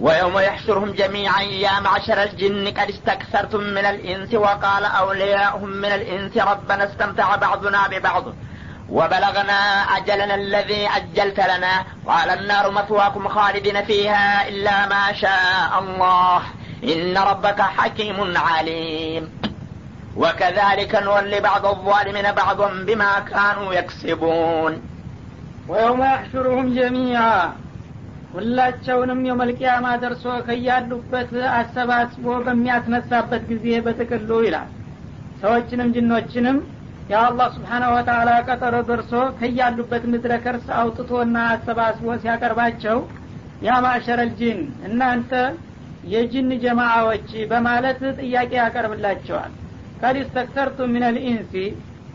ويوم يحشرهم جميعا يا معشر الجن قد استكثرتم من الإنس وقال أولياؤهم من الإنس ربنا استمتع بعضنا ببعض. وبلغنا أجلنا الذي أجلت لنا. قال النار مثواكم خالدين فيها إلا ما شاء الله. إن ربك حكيم عليم. وكذلك نولي بعض الظالمين بعضا بما كانوا يكسبون. ويوم يحشرهم جميعا. ሁላቸውንም የመልቅያማ ደርሶ ከያሉበት አሰባስቦ በሚያስነሳበት ጊዜ በጥቅሉ ይላል። ሰዎችንም ጅኖችንም የአላህ سبحانه وتعالى ቀጠሮ ደርሶ ከያሉበት ምድረ ከርስ አውጥቶና አሰባስቦ ሲያቀርባቸው يا معشر ال እናንተ የጅን ጀማዓዎች በማለት ጥያቄ ያቀርብላቸዋል። قد استكثرتم من ال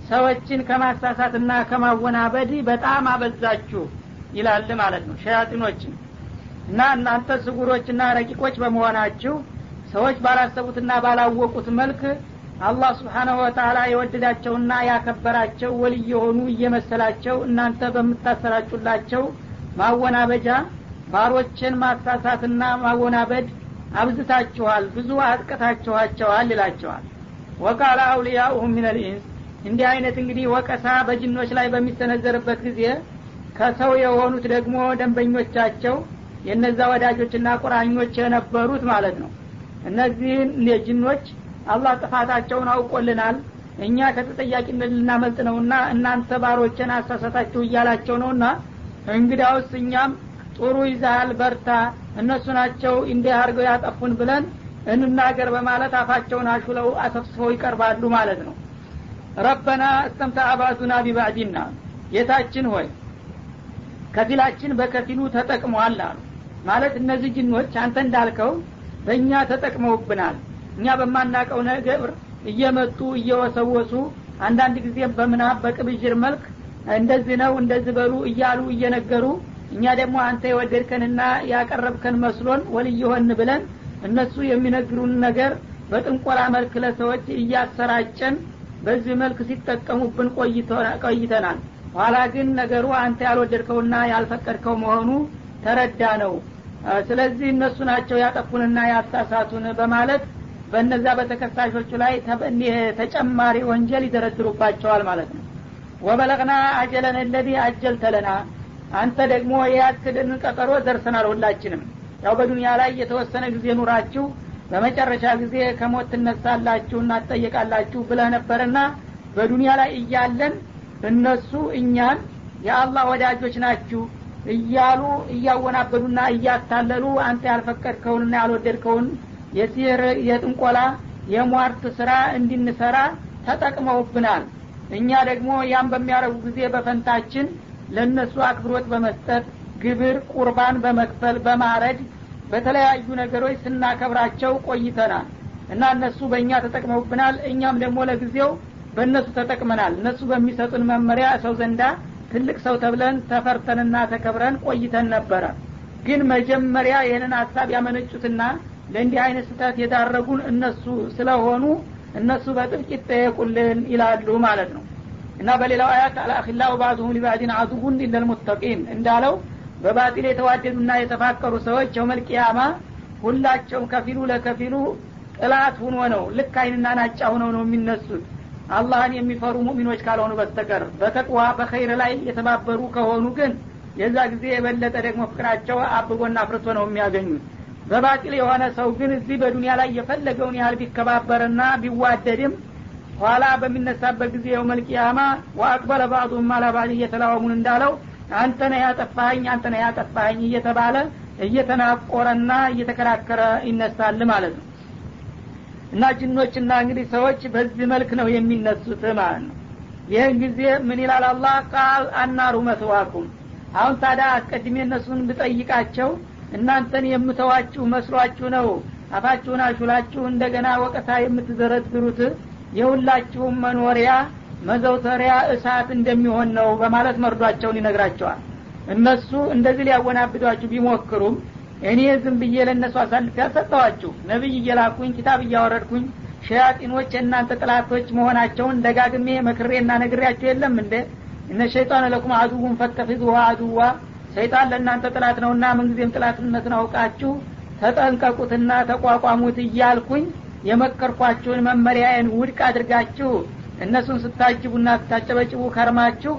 ሰዎችን ከማሳሳትና ከማወናበድ በጣም አበዛችሁ ይላል ማለት ነው። ሸያጢኖችን እና እናንተ ስጉሮችና ረቂቆች በመሆናችሁ ሰዎች ባላሰቡትና ባላወቁት መልክ አላህ ስብሓናሁ ወተላ የወደዳቸውና ያከበራቸው ወል የሆኑ እየመሰላቸው እናንተ በምታሰራጩላቸው ማወናበጃ ባሮችን ማሳሳትና ማወናበድ አብዝታችኋል ብዙ አጥቅታችኋቸዋል ይላቸዋል። وقال أولياؤهم من الإنس። እንዲህ አይነት እንግዲህ ወቀሳ በጅኖች ላይ በሚሰነዘርበት ጊዜ ከሰው የሆኑት ደግሞ ደንበኞቻቸው የነዛ ወዳጆችና ቁራኞች የነበሩት ማለት ነው። እነዚህን የጅኖች አላህ ጥፋታቸውን አውቆልናል። እኛ ከተጠያቂነት ልናመልጥ ነውና እናንተ ባሮችን አሳሳታችሁ እያላቸው ነውና እንግዳውስ እኛም ጥሩ ይዛሃል በርታ እነሱ ናቸው እንዲህ አድርገው ያጠፉን ብለን እንናገር በማለት አፋቸውን አሹለው አሰፍስፈው ይቀርባሉ ማለት ነው። ረበና እስተምታ አባቱና ቢባዕዲና ጌታችን ሆይ ከፊላችን በከፊሉ ተጠቅመዋል አሉ። ማለት እነዚህ ጅኖች አንተ እንዳልከው በእኛ ተጠቅመውብናል። እኛ በማናቀው ነገር እየመጡ እየወሰወሱ አንዳንድ ጊዜም በምናብ በቅብዥር መልክ እንደዚህ ነው እንደዚህ በሉ እያሉ እየነገሩ እኛ ደግሞ አንተ የወደድከንና ያቀረብከን መስሎን ወልየሆን ብለን እነሱ የሚነግሩን ነገር በጥንቆላ መልክ ለሰዎች እያሰራጨን በዚህ መልክ ሲጠቀሙብን ቆይተናል ኋላ ግን ነገሩ አንተ ያልወደድከውና ያልፈቀድከው መሆኑ ተረዳ ነው። ስለዚህ እነሱ ናቸው ያጠፉንና ያሳሳቱን በማለት በእነዛ በተከሳሾቹ ላይ ተጨማሪ ወንጀል ይደረድሩባቸዋል ማለት ነው። ወበለቅና አጀለን ለዚ አጀልተለና አንተ ደግሞ የያዝክልን ቀጠሮ ደርሰናል ሁላችንም። ያው በዱንያ ላይ የተወሰነ ጊዜ ኑራችሁ በመጨረሻ ጊዜ ከሞት ትነሳላችሁ እና ትጠየቃላችሁ ብለህ ነበርና በዱንያ ላይ እያለን እነሱ እኛን የአላህ ወዳጆች ናችሁ እያሉ እያወናበዱና እያታለሉ አንተ ያልፈቀድከውንና ያልወደድከውን የሲር የጥንቆላ የሟርት ስራ እንድንሰራ ተጠቅመውብናል። እኛ ደግሞ ያም በሚያረጉ ጊዜ በፈንታችን ለእነሱ አክብሮት በመስጠት ግብር ቁርባን በመክፈል በማረድ በተለያዩ ነገሮች ስናከብራቸው ቆይተናል እና እነሱ በእኛ ተጠቅመውብናል። እኛም ደግሞ ለጊዜው በእነሱ ተጠቅመናል። እነሱ በሚሰጡን መመሪያ ሰው ዘንዳ ትልቅ ሰው ተብለን ተፈርተንና ተከብረን ቆይተን ነበረ። ግን መጀመሪያ ይህንን ሀሳብ ያመነጩትና ለእንዲህ አይነት ስህተት የዳረጉን እነሱ ስለሆኑ እነሱ በጥብቅ ይጠየቁልን ይላሉ ማለት ነው። እና በሌላው አያት አልአኪላው ባዕዱሁም ሊባዕድን አዱቡን ኢለልሙተቂን እንዳለው በባጢል የተዋደዱና የተፋቀሩ ሰዎች የውመልቅያማ ሁላቸውም ከፊሉ ለከፊሉ ጥላት ሁኖ ነው ልክ አይንና ናጫ ሁነው ነው የሚነሱት አላህን የሚፈሩ ሙሚኖች ካልሆኑ በስተቀር በተቅዋ በኸይር ላይ የተባበሩ ከሆኑ ግን የዛ ጊዜ የበለጠ ደግሞ ፍቅራቸው አብቦና አፍርቶ ነው የሚያገኙት። በባጢል የሆነ ሰው ግን እዚህ በዱንያ ላይ የፈለገውን ያህል ቢከባበርና ቢዋደድም ኋላ በሚነሳበት ጊዜ የውመልቅያማ ወአቅበለ ባዕዱም አላባል እየተላወሙን እንዳለው አንተ ነህ ያጠፋኸኝ አንተ ነህ ያጠፋኸኝ እየተባለ እየተናቆረና እየተከራከረ ይነሳል ማለት ነው እና ጅኖችና እንግዲህ ሰዎች በዚህ መልክ ነው የሚነሱት ማለት ነው። ይህን ጊዜ ምን ይላል? አላህ ቃል አናሩ መስዋኩም አሁን ታዲያ አስቀድሜ እነሱን ብጠይቃቸው እናንተን የምተዋችሁ መስሏችሁ ነው? አፋችሁን አሹላችሁ እንደገና ወቀሳ የምትዘረድሩት የሁላችሁም መኖሪያ መዘውተሪያ እሳት እንደሚሆን ነው በማለት መርዷቸውን ይነግራቸዋል። እነሱ እንደዚህ ሊያወናብዷችሁ ቢሞክሩም እኔ ዝም ብዬ ለእነሱ አሳልፍ ያልሰጠዋችሁ ነቢይ እየላኩኝ ኪታብ እያወረድኩኝ ሸያጢኖች የእናንተ ጥላቶች መሆናቸውን ደጋግሜ መክሬና ነግሬያቸው የለም እንደ እነ ሸይጣን ለኩም አዱውን ፈተፊዙ አዱዋ ሰይጣን ለእናንተ ጥላት ነውና ምንጊዜም ጥላትነትን አውቃችሁ ተጠንቀቁትና ተቋቋሙት እያልኩኝ የመከርኳችሁን መመሪያዬን ውድቅ አድርጋችሁ እነሱን ስታጅቡና ስታጨበጭቡ ከርማችሁ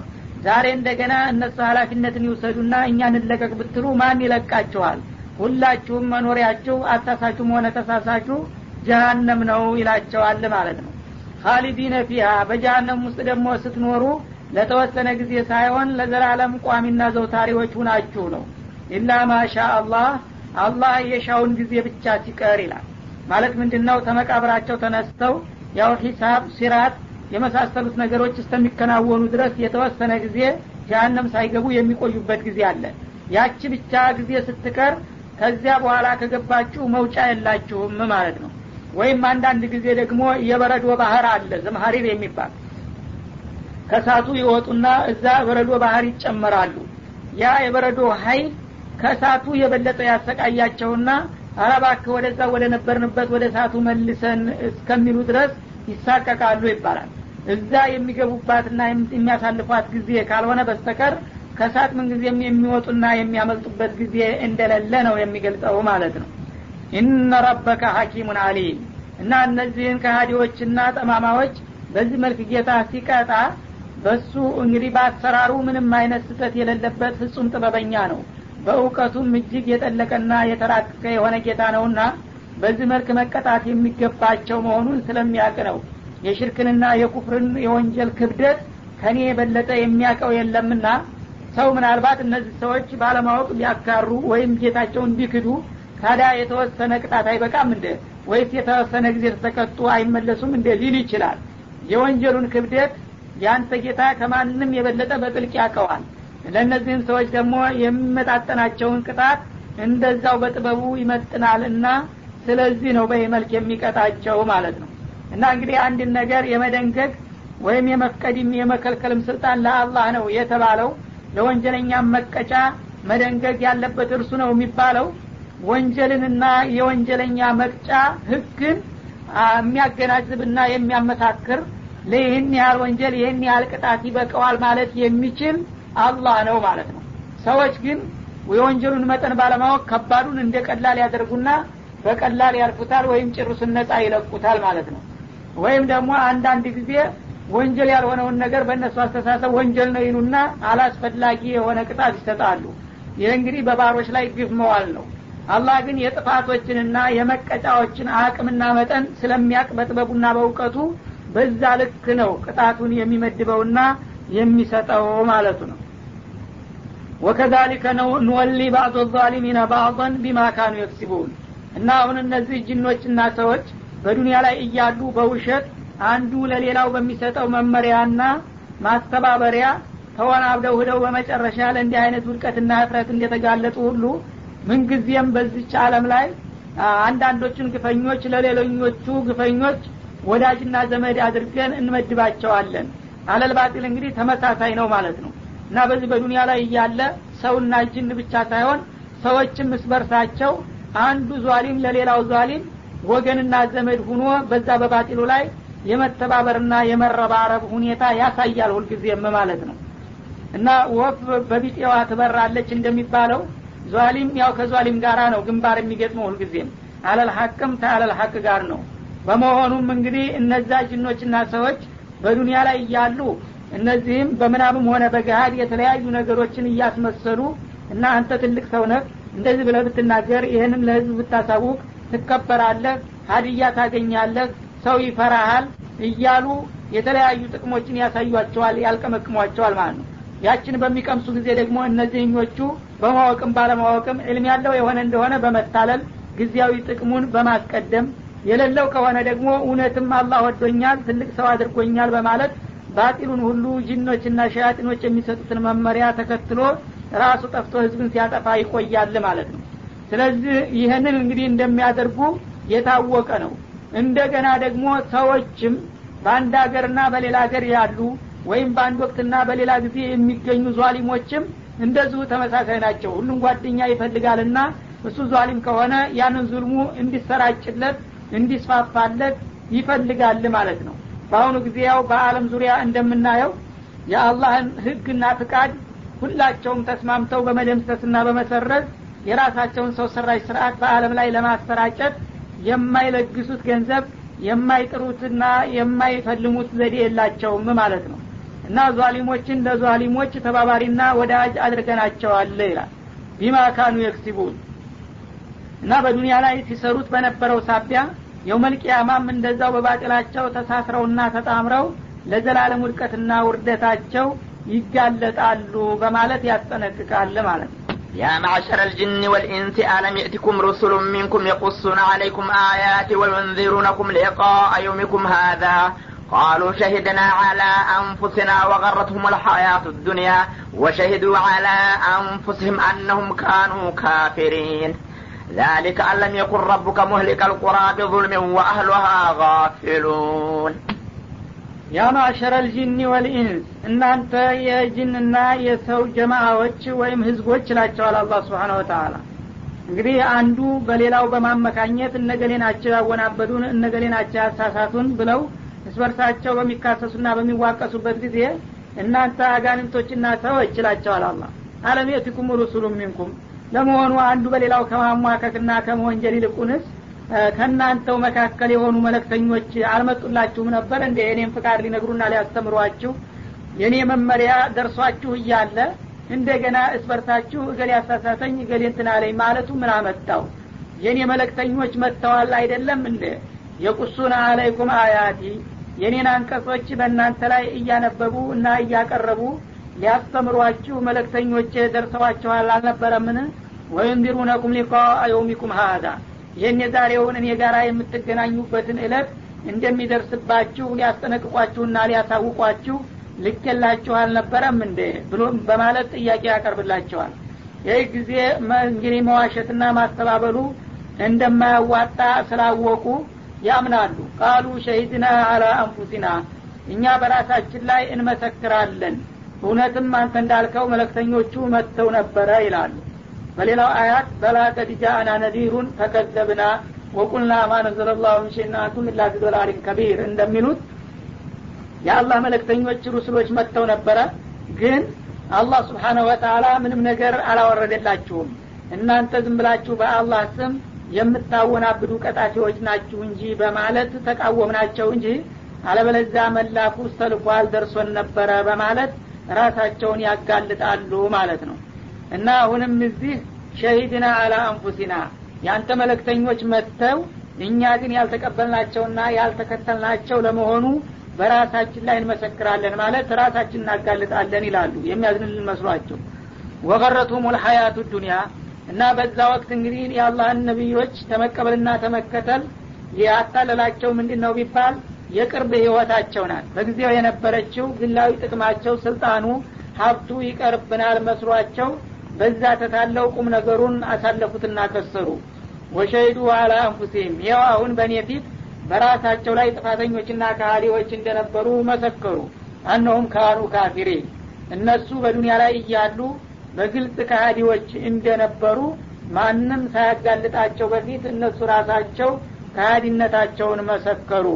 ዛሬ እንደገና እነሱ ሀላፊነትን ይውሰዱና እኛ እንለቀቅ ብትሉ ማን ይለቃችኋል ሁላችሁም መኖሪያችሁ አሳሳችሁም ሆነ ተሳሳችሁ ጀሃነም ነው ይላቸዋል ማለት ነው። ካሊዲነ ፊሃ በጀሃነም ውስጥ ደግሞ ስትኖሩ ለተወሰነ ጊዜ ሳይሆን ለዘላለም ቋሚና ዘውታሪዎች ሁናችሁ ነው። ኢላ ማሻ አላህ አላህ የሻውን ጊዜ ብቻ ሲቀር ይላል። ማለት ምንድን ነው ተመቃብራቸው ተነስተው ያው ሂሳብ ሲራት የመሳሰሉት ነገሮች እስከሚከናወኑ ድረስ የተወሰነ ጊዜ ጀሀነም ሳይገቡ የሚቆዩበት ጊዜ አለ። ያቺ ብቻ ጊዜ ስትቀር ከዚያ በኋላ ከገባችሁ መውጫ የላችሁም ማለት ነው። ወይም አንዳንድ ጊዜ ደግሞ የበረዶ ባህር አለ ዘምሀሪር የሚባል። ከሳቱ ይወጡና እዛ በረዶ ባህር ይጨመራሉ። ያ የበረዶ ሀይል ከእሳቱ የበለጠ ያሰቃያቸውና አረባክ ወደዛ ወደ ነበርንበት ወደ እሳቱ መልሰን እስከሚሉ ድረስ ይሳቀቃሉ ይባላል። እዛ የሚገቡባትና የሚያሳልፏት ጊዜ ካልሆነ በስተቀር ከእሳት ምንጊዜም የሚወጡና የሚያመልጡበት ጊዜ እንደሌለ ነው የሚገልጸው ማለት ነው። ኢነ ረበከ ሐኪሙን አሊም እና እነዚህን ከሃዲዎችና ጠማማዎች በዚህ መልክ ጌታ ሲቀጣ በሱ እንግዲህ በአሰራሩ ምንም አይነት ስህተት የሌለበት ፍጹም ጥበበኛ ነው። በእውቀቱም እጅግ የጠለቀና የተራቀቀ የሆነ ጌታ ነውና በዚህ መልክ መቀጣት የሚገባቸው መሆኑን ስለሚያውቅ ነው። የሽርክንና የኩፍርን የወንጀል ክብደት ከኔ የበለጠ የሚያውቀው የለምና ሰው ምናልባት እነዚህ ሰዎች ባለማወቅ ሊያጋሩ ወይም ጌታቸውን ቢክዱ ታዲያ የተወሰነ ቅጣት አይበቃም እንደ ወይስ የተወሰነ ጊዜ ተተቀጡ አይመለሱም እንደ ሊል ይችላል? የወንጀሉን ክብደት ያንተ ጌታ ከማንም የበለጠ በጥልቅ ያውቀዋል። ለእነዚህም ሰዎች ደግሞ የሚመጣጠናቸውን ቅጣት እንደዛው በጥበቡ ይመጥናል እና ስለዚህ ነው በይህ መልክ የሚቀጣቸው ማለት ነው። እና እንግዲህ አንድን ነገር የመደንገግ ወይም የመፍቀድም የመከልከልም ስልጣን ለአላህ ነው የተባለው ለወንጀለኛም መቀጫ መደንገግ ያለበት እርሱ ነው የሚባለው። ወንጀልንና የወንጀለኛ መቅጫ ህግን የሚያገናዝብና የሚያመሳክር ለይህን ያህል ወንጀል ይህን ያህል ቅጣት ይበቀዋል ማለት የሚችል አላህ ነው ማለት ነው። ሰዎች ግን የወንጀሉን መጠን ባለማወቅ ከባዱን እንደ ቀላል ያደርጉና በቀላል ያልፉታል ወይም ጭሩስን ነጻ ይለቁታል ማለት ነው። ወይም ደግሞ አንዳንድ ጊዜ ወንጀል ያልሆነውን ነገር በእነሱ አስተሳሰብ ወንጀል ነው ይሉና አላስፈላጊ የሆነ ቅጣት ይሰጣሉ። ይህ እንግዲህ በባሮች ላይ ግፍ መዋል ነው። አላህ ግን የጥፋቶችንና የመቀጫዎችን አቅምና መጠን ስለሚያቅ በጥበቡና በእውቀቱ በዛ ልክ ነው ቅጣቱን የሚመድበውና የሚሰጠው ማለቱ ነው። ወከዛሊከ ነው እንወሊ ባዕض ዛሊሚነ ባዕضን ቢማ ካኑ የክሲቡን። እና አሁን እነዚህ ጅኖችና ሰዎች በዱንያ ላይ እያሉ በውሸት አንዱ ለሌላው በሚሰጠው መመሪያና ማስተባበሪያ ተወናብደው ህደው በመጨረሻ ለእንዲህ አይነት ውድቀትና ህፍረት እንደተጋለጡ ሁሉ ምንጊዜም በዚች አለም ላይ አንዳንዶቹን ግፈኞች ለሌሎኞቹ ግፈኞች ወዳጅና ዘመድ አድርገን እንመድባቸዋለን። አለልባጢል እንግዲህ ተመሳሳይ ነው ማለት ነው። እና በዚህ በዱንያ ላይ እያለ ሰውና ጅን ብቻ ሳይሆን ሰዎችም እስበርሳቸው አንዱ ዟሊም ለሌላው ዟሊም ወገንና ዘመድ ሁኖ በዛ በባጢሉ ላይ የመተባበርና የመረባረብ ሁኔታ ያሳያል ሁልጊዜም ማለት ነው። እና ወፍ በቢጤዋ ትበራለች እንደሚባለው ዟሊም ያው ከዟሊም ጋራ ነው ግንባር የሚገጥመው ሁልጊዜም። አለል ሀቅም ተአለል ሀቅ ጋር ነው። በመሆኑም እንግዲህ እነዛ ጅኖችና ሰዎች በዱንያ ላይ እያሉ እነዚህም በምናብም ሆነ በገሃድ የተለያዩ ነገሮችን እያስመሰሉ እና አንተ ትልቅ ሰው ነህ እንደዚህ ብለህ ብትናገር ይህንን ለህዝብ ብታሳውቅ ትከበራለህ ሀዲያ ታገኛለህ ሰው ይፈራሃል እያሉ የተለያዩ ጥቅሞችን ያሳዩቸዋል ያልቀመቅሟቸዋል ማለት ነው። ያችን በሚቀምሱ ጊዜ ደግሞ እነዚህኞቹ በማወቅም ባለማወቅም ዕልም ያለው የሆነ እንደሆነ በመታለል ጊዜያዊ ጥቅሙን በማስቀደም የሌለው ከሆነ ደግሞ እውነትም አላህ ወዶኛል ትልቅ ሰው አድርጎኛል በማለት ባጢሉን ሁሉ ጅኖችና ሸያጢኖች የሚሰጡትን መመሪያ ተከትሎ ራሱ ጠፍቶ ህዝብን ሲያጠፋ ይቆያል ማለት ነው። ስለዚህ ይህንን እንግዲህ እንደሚያደርጉ የታወቀ ነው እንደገና ደግሞ ሰዎችም በአንድ ሀገርና በሌላ ሀገር ያሉ ወይም በአንድ ወቅትና በሌላ ጊዜ የሚገኙ ዟሊሞችም እንደዚሁ ተመሳሳይ ናቸው። ሁሉም ጓደኛ ይፈልጋልና እሱ ዟሊም ከሆነ ያንን ዙልሙ እንዲሰራጭለት እንዲስፋፋለት ይፈልጋል ማለት ነው። በአሁኑ ጊዜ ያው በአለም ዙሪያ እንደምናየው የአላህን ህግና ፍቃድ ሁላቸውም ተስማምተው በመደምሰስና በመሰረዝ የራሳቸውን ሰው ሰራሽ ስርአት በአለም ላይ ለማሰራጨት የማይለግሱት ገንዘብ የማይጥሩትና የማይፈልሙት ዘዴ የላቸውም ማለት ነው። እና ዟሊሞችን ለዟሊሞች ተባባሪና ወዳጅ አድርገናቸዋል ይላል። ቢማ ካኑ የክሲቡን። እና በዱንያ ላይ ሲሰሩት በነበረው ሳቢያ የውመልቅያማም እንደዛው በባጢላቸው ተሳስረውና ተጣምረው ለዘላለም ውድቀትና ውርደታቸው ይጋለጣሉ በማለት ያስጠነቅቃል ማለት ነው يا معشر الجن والإنس ألم يأتكم رسل منكم يقصون عليكم آيات وينذرونكم لقاء يومكم هذا؟ قالوا شهدنا على أنفسنا وغرتهم الحياة الدنيا وشهدوا على أنفسهم أنهم كانوا كافرين. ذلك أن لم يكن ربك مهلك القرى بظلم وأهلها غافلون. ያ ማዕሸረ ወልኢንስ እናንተ የጅንና የሰው ጀማዎች ወይም ህዝቦች ይላቸዋል አላ ስብሓን ወተላ እንግዲህ አንዱ በሌላው በማመካኘት እነገሌ ናቸው ያወናበዱን እነገሌ ናቸው ያሳሳቱን ብለው እስበርሳቸው በሚካሰሱና በሚዋቀሱበት ጊዜ እናንተ አጋንንቶችና ሰዎች ይላቸዋል አላ አለም የቲኩም ሩሱሉ ሚንኩም። ለመሆኑ አንዱ በሌላው ከማሟከክና ከመወንጀል ይልቁንስ ከእናንተው መካከል የሆኑ መለክተኞች አልመጡላችሁም ነበር እንደ የኔም ፍቃድ ሊነግሩና ሊያስተምሯችሁ የእኔ መመሪያ ደርሷችሁ እያለ እንደገና እስበርታችሁ እገሌ ያሳሳተኝ እገሌ እንትን አለኝ ማለቱ ምን አመጣው? የእኔ መለክተኞች መጥተዋል አይደለም እንደ የቁሱን አለይኩም አያቲ የኔን አንቀጾች በእናንተ ላይ እያነበቡ እና እያቀረቡ ሊያስተምሯችሁ መለክተኞች ደርሰዋችኋል አልነበረምን? ወይንዲሩነኩም ሊቃ የውሚኩም ሀዛ ይህን የዛሬውን እኔ ጋር የምትገናኙበትን እለት እንደሚደርስባችሁ ሊያስጠነቅቋችሁና ሊያሳውቋችሁ ልኬላችሁ አልነበረም እንዴ? ብሎ በማለት ጥያቄ ያቀርብላቸዋል። ይህ ጊዜ እንግዲህ መዋሸትና ማስተባበሉ እንደማያዋጣ ስላወቁ ያምናሉ። ቃሉ ሸሂድና አላ አንፉሲና እኛ በራሳችን ላይ እንመሰክራለን። እውነትም አንተ እንዳልከው መለክተኞቹ መጥተው ነበረ ይላሉ በሌላው አያት በላ ቀድ ጃአና ነዲሩን ተከዘብና ወቁልና ማ ላሁ አንቱም ኢላ ፊ ከቢር እንደሚሉት የአላህ መለክተኞች ሩስሎች መጥተው ነበረ። ግን አላህ ስብሓነ ወተላ ምንም ነገር አላወረደላችሁም። እናንተ ዝም ብላችሁ በአላህ ስም የምታወናብዱ ቀጣፊዎች ናችሁ እንጂ በማለት ተቃወምናቸው እንጂ አለበለዚያ መላኩ ተልኳል ደርሶን ነበረ በማለት ራሳቸውን ያጋልጣሉ ማለት ነው እና አሁንም እዚህ ሸሂድና አላ አንፉሲና ያንተ መለክተኞች መጥተው እኛ ግን ያልተቀበልናቸውና ያልተከተልናቸው ለመሆኑ በራሳችን ላይ እንመሰክራለን ማለት ራሳችን እናጋልጣለን ይላሉ። የሚያዝንልን መስሏቸው ወገረቱም ልሀያቱ ዱኒያ እና በዛ ወቅት እንግዲህ የአላህን ነቢዮች ተመቀበልና ተመከተል ያታለላቸው ምንድን ነው ቢባል የቅርብ ህይወታቸው ናት። በጊዜው የነበረችው ግላዊ ጥቅማቸው ስልጣኑ ሀብቱ ይቀርብናል መስሏቸው በዛ ተታለው ቁም ነገሩን አሳለፉትና ከሰሩ። ወሸሂዱ አላ አንፉሲህም። ይኸው አሁን በእኔ ፊት በራሳቸው ላይ ጥፋተኞችና ካህዲዎች እንደነበሩ መሰከሩ። አነሁም ካኑ ካፊሪን። እነሱ በዱንያ ላይ እያሉ በግልጽ ካህዲዎች እንደነበሩ ማንም ሳያጋልጣቸው በፊት እነሱ ራሳቸው ካህዲነታቸውን መሰከሩ።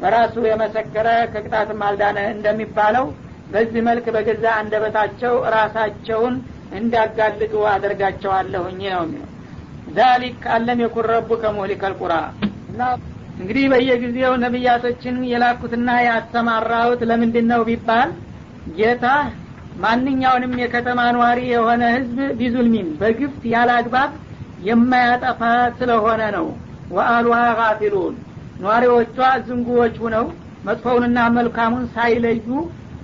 በራሱ የመሰከረ ከቅጣትም አልዳነ እንደሚባለው በዚህ መልክ በገዛ አንደበታቸው ራሳቸውን እንዳጋልጡ አደርጋቸዋለሁኝ ነው የሚለው። ዛሊክ አለም የኩን ረቡከ ሙህሊከ ልቁራ እና እንግዲህ በየጊዜው ነቢያቶችን የላኩትና ያሰማራሁት ለምንድን ነው ቢባል ጌታ ማንኛውንም የከተማ ነዋሪ የሆነ ህዝብ ቢዙልሚን በግፍ ያለ አግባብ የማያጠፋ ስለሆነ ነው። ወአሉሃ ጋፊሉን። ነዋሪዎቿ ዝንጉዎች ሁነው መጥፎውንና መልካሙን ሳይለዩ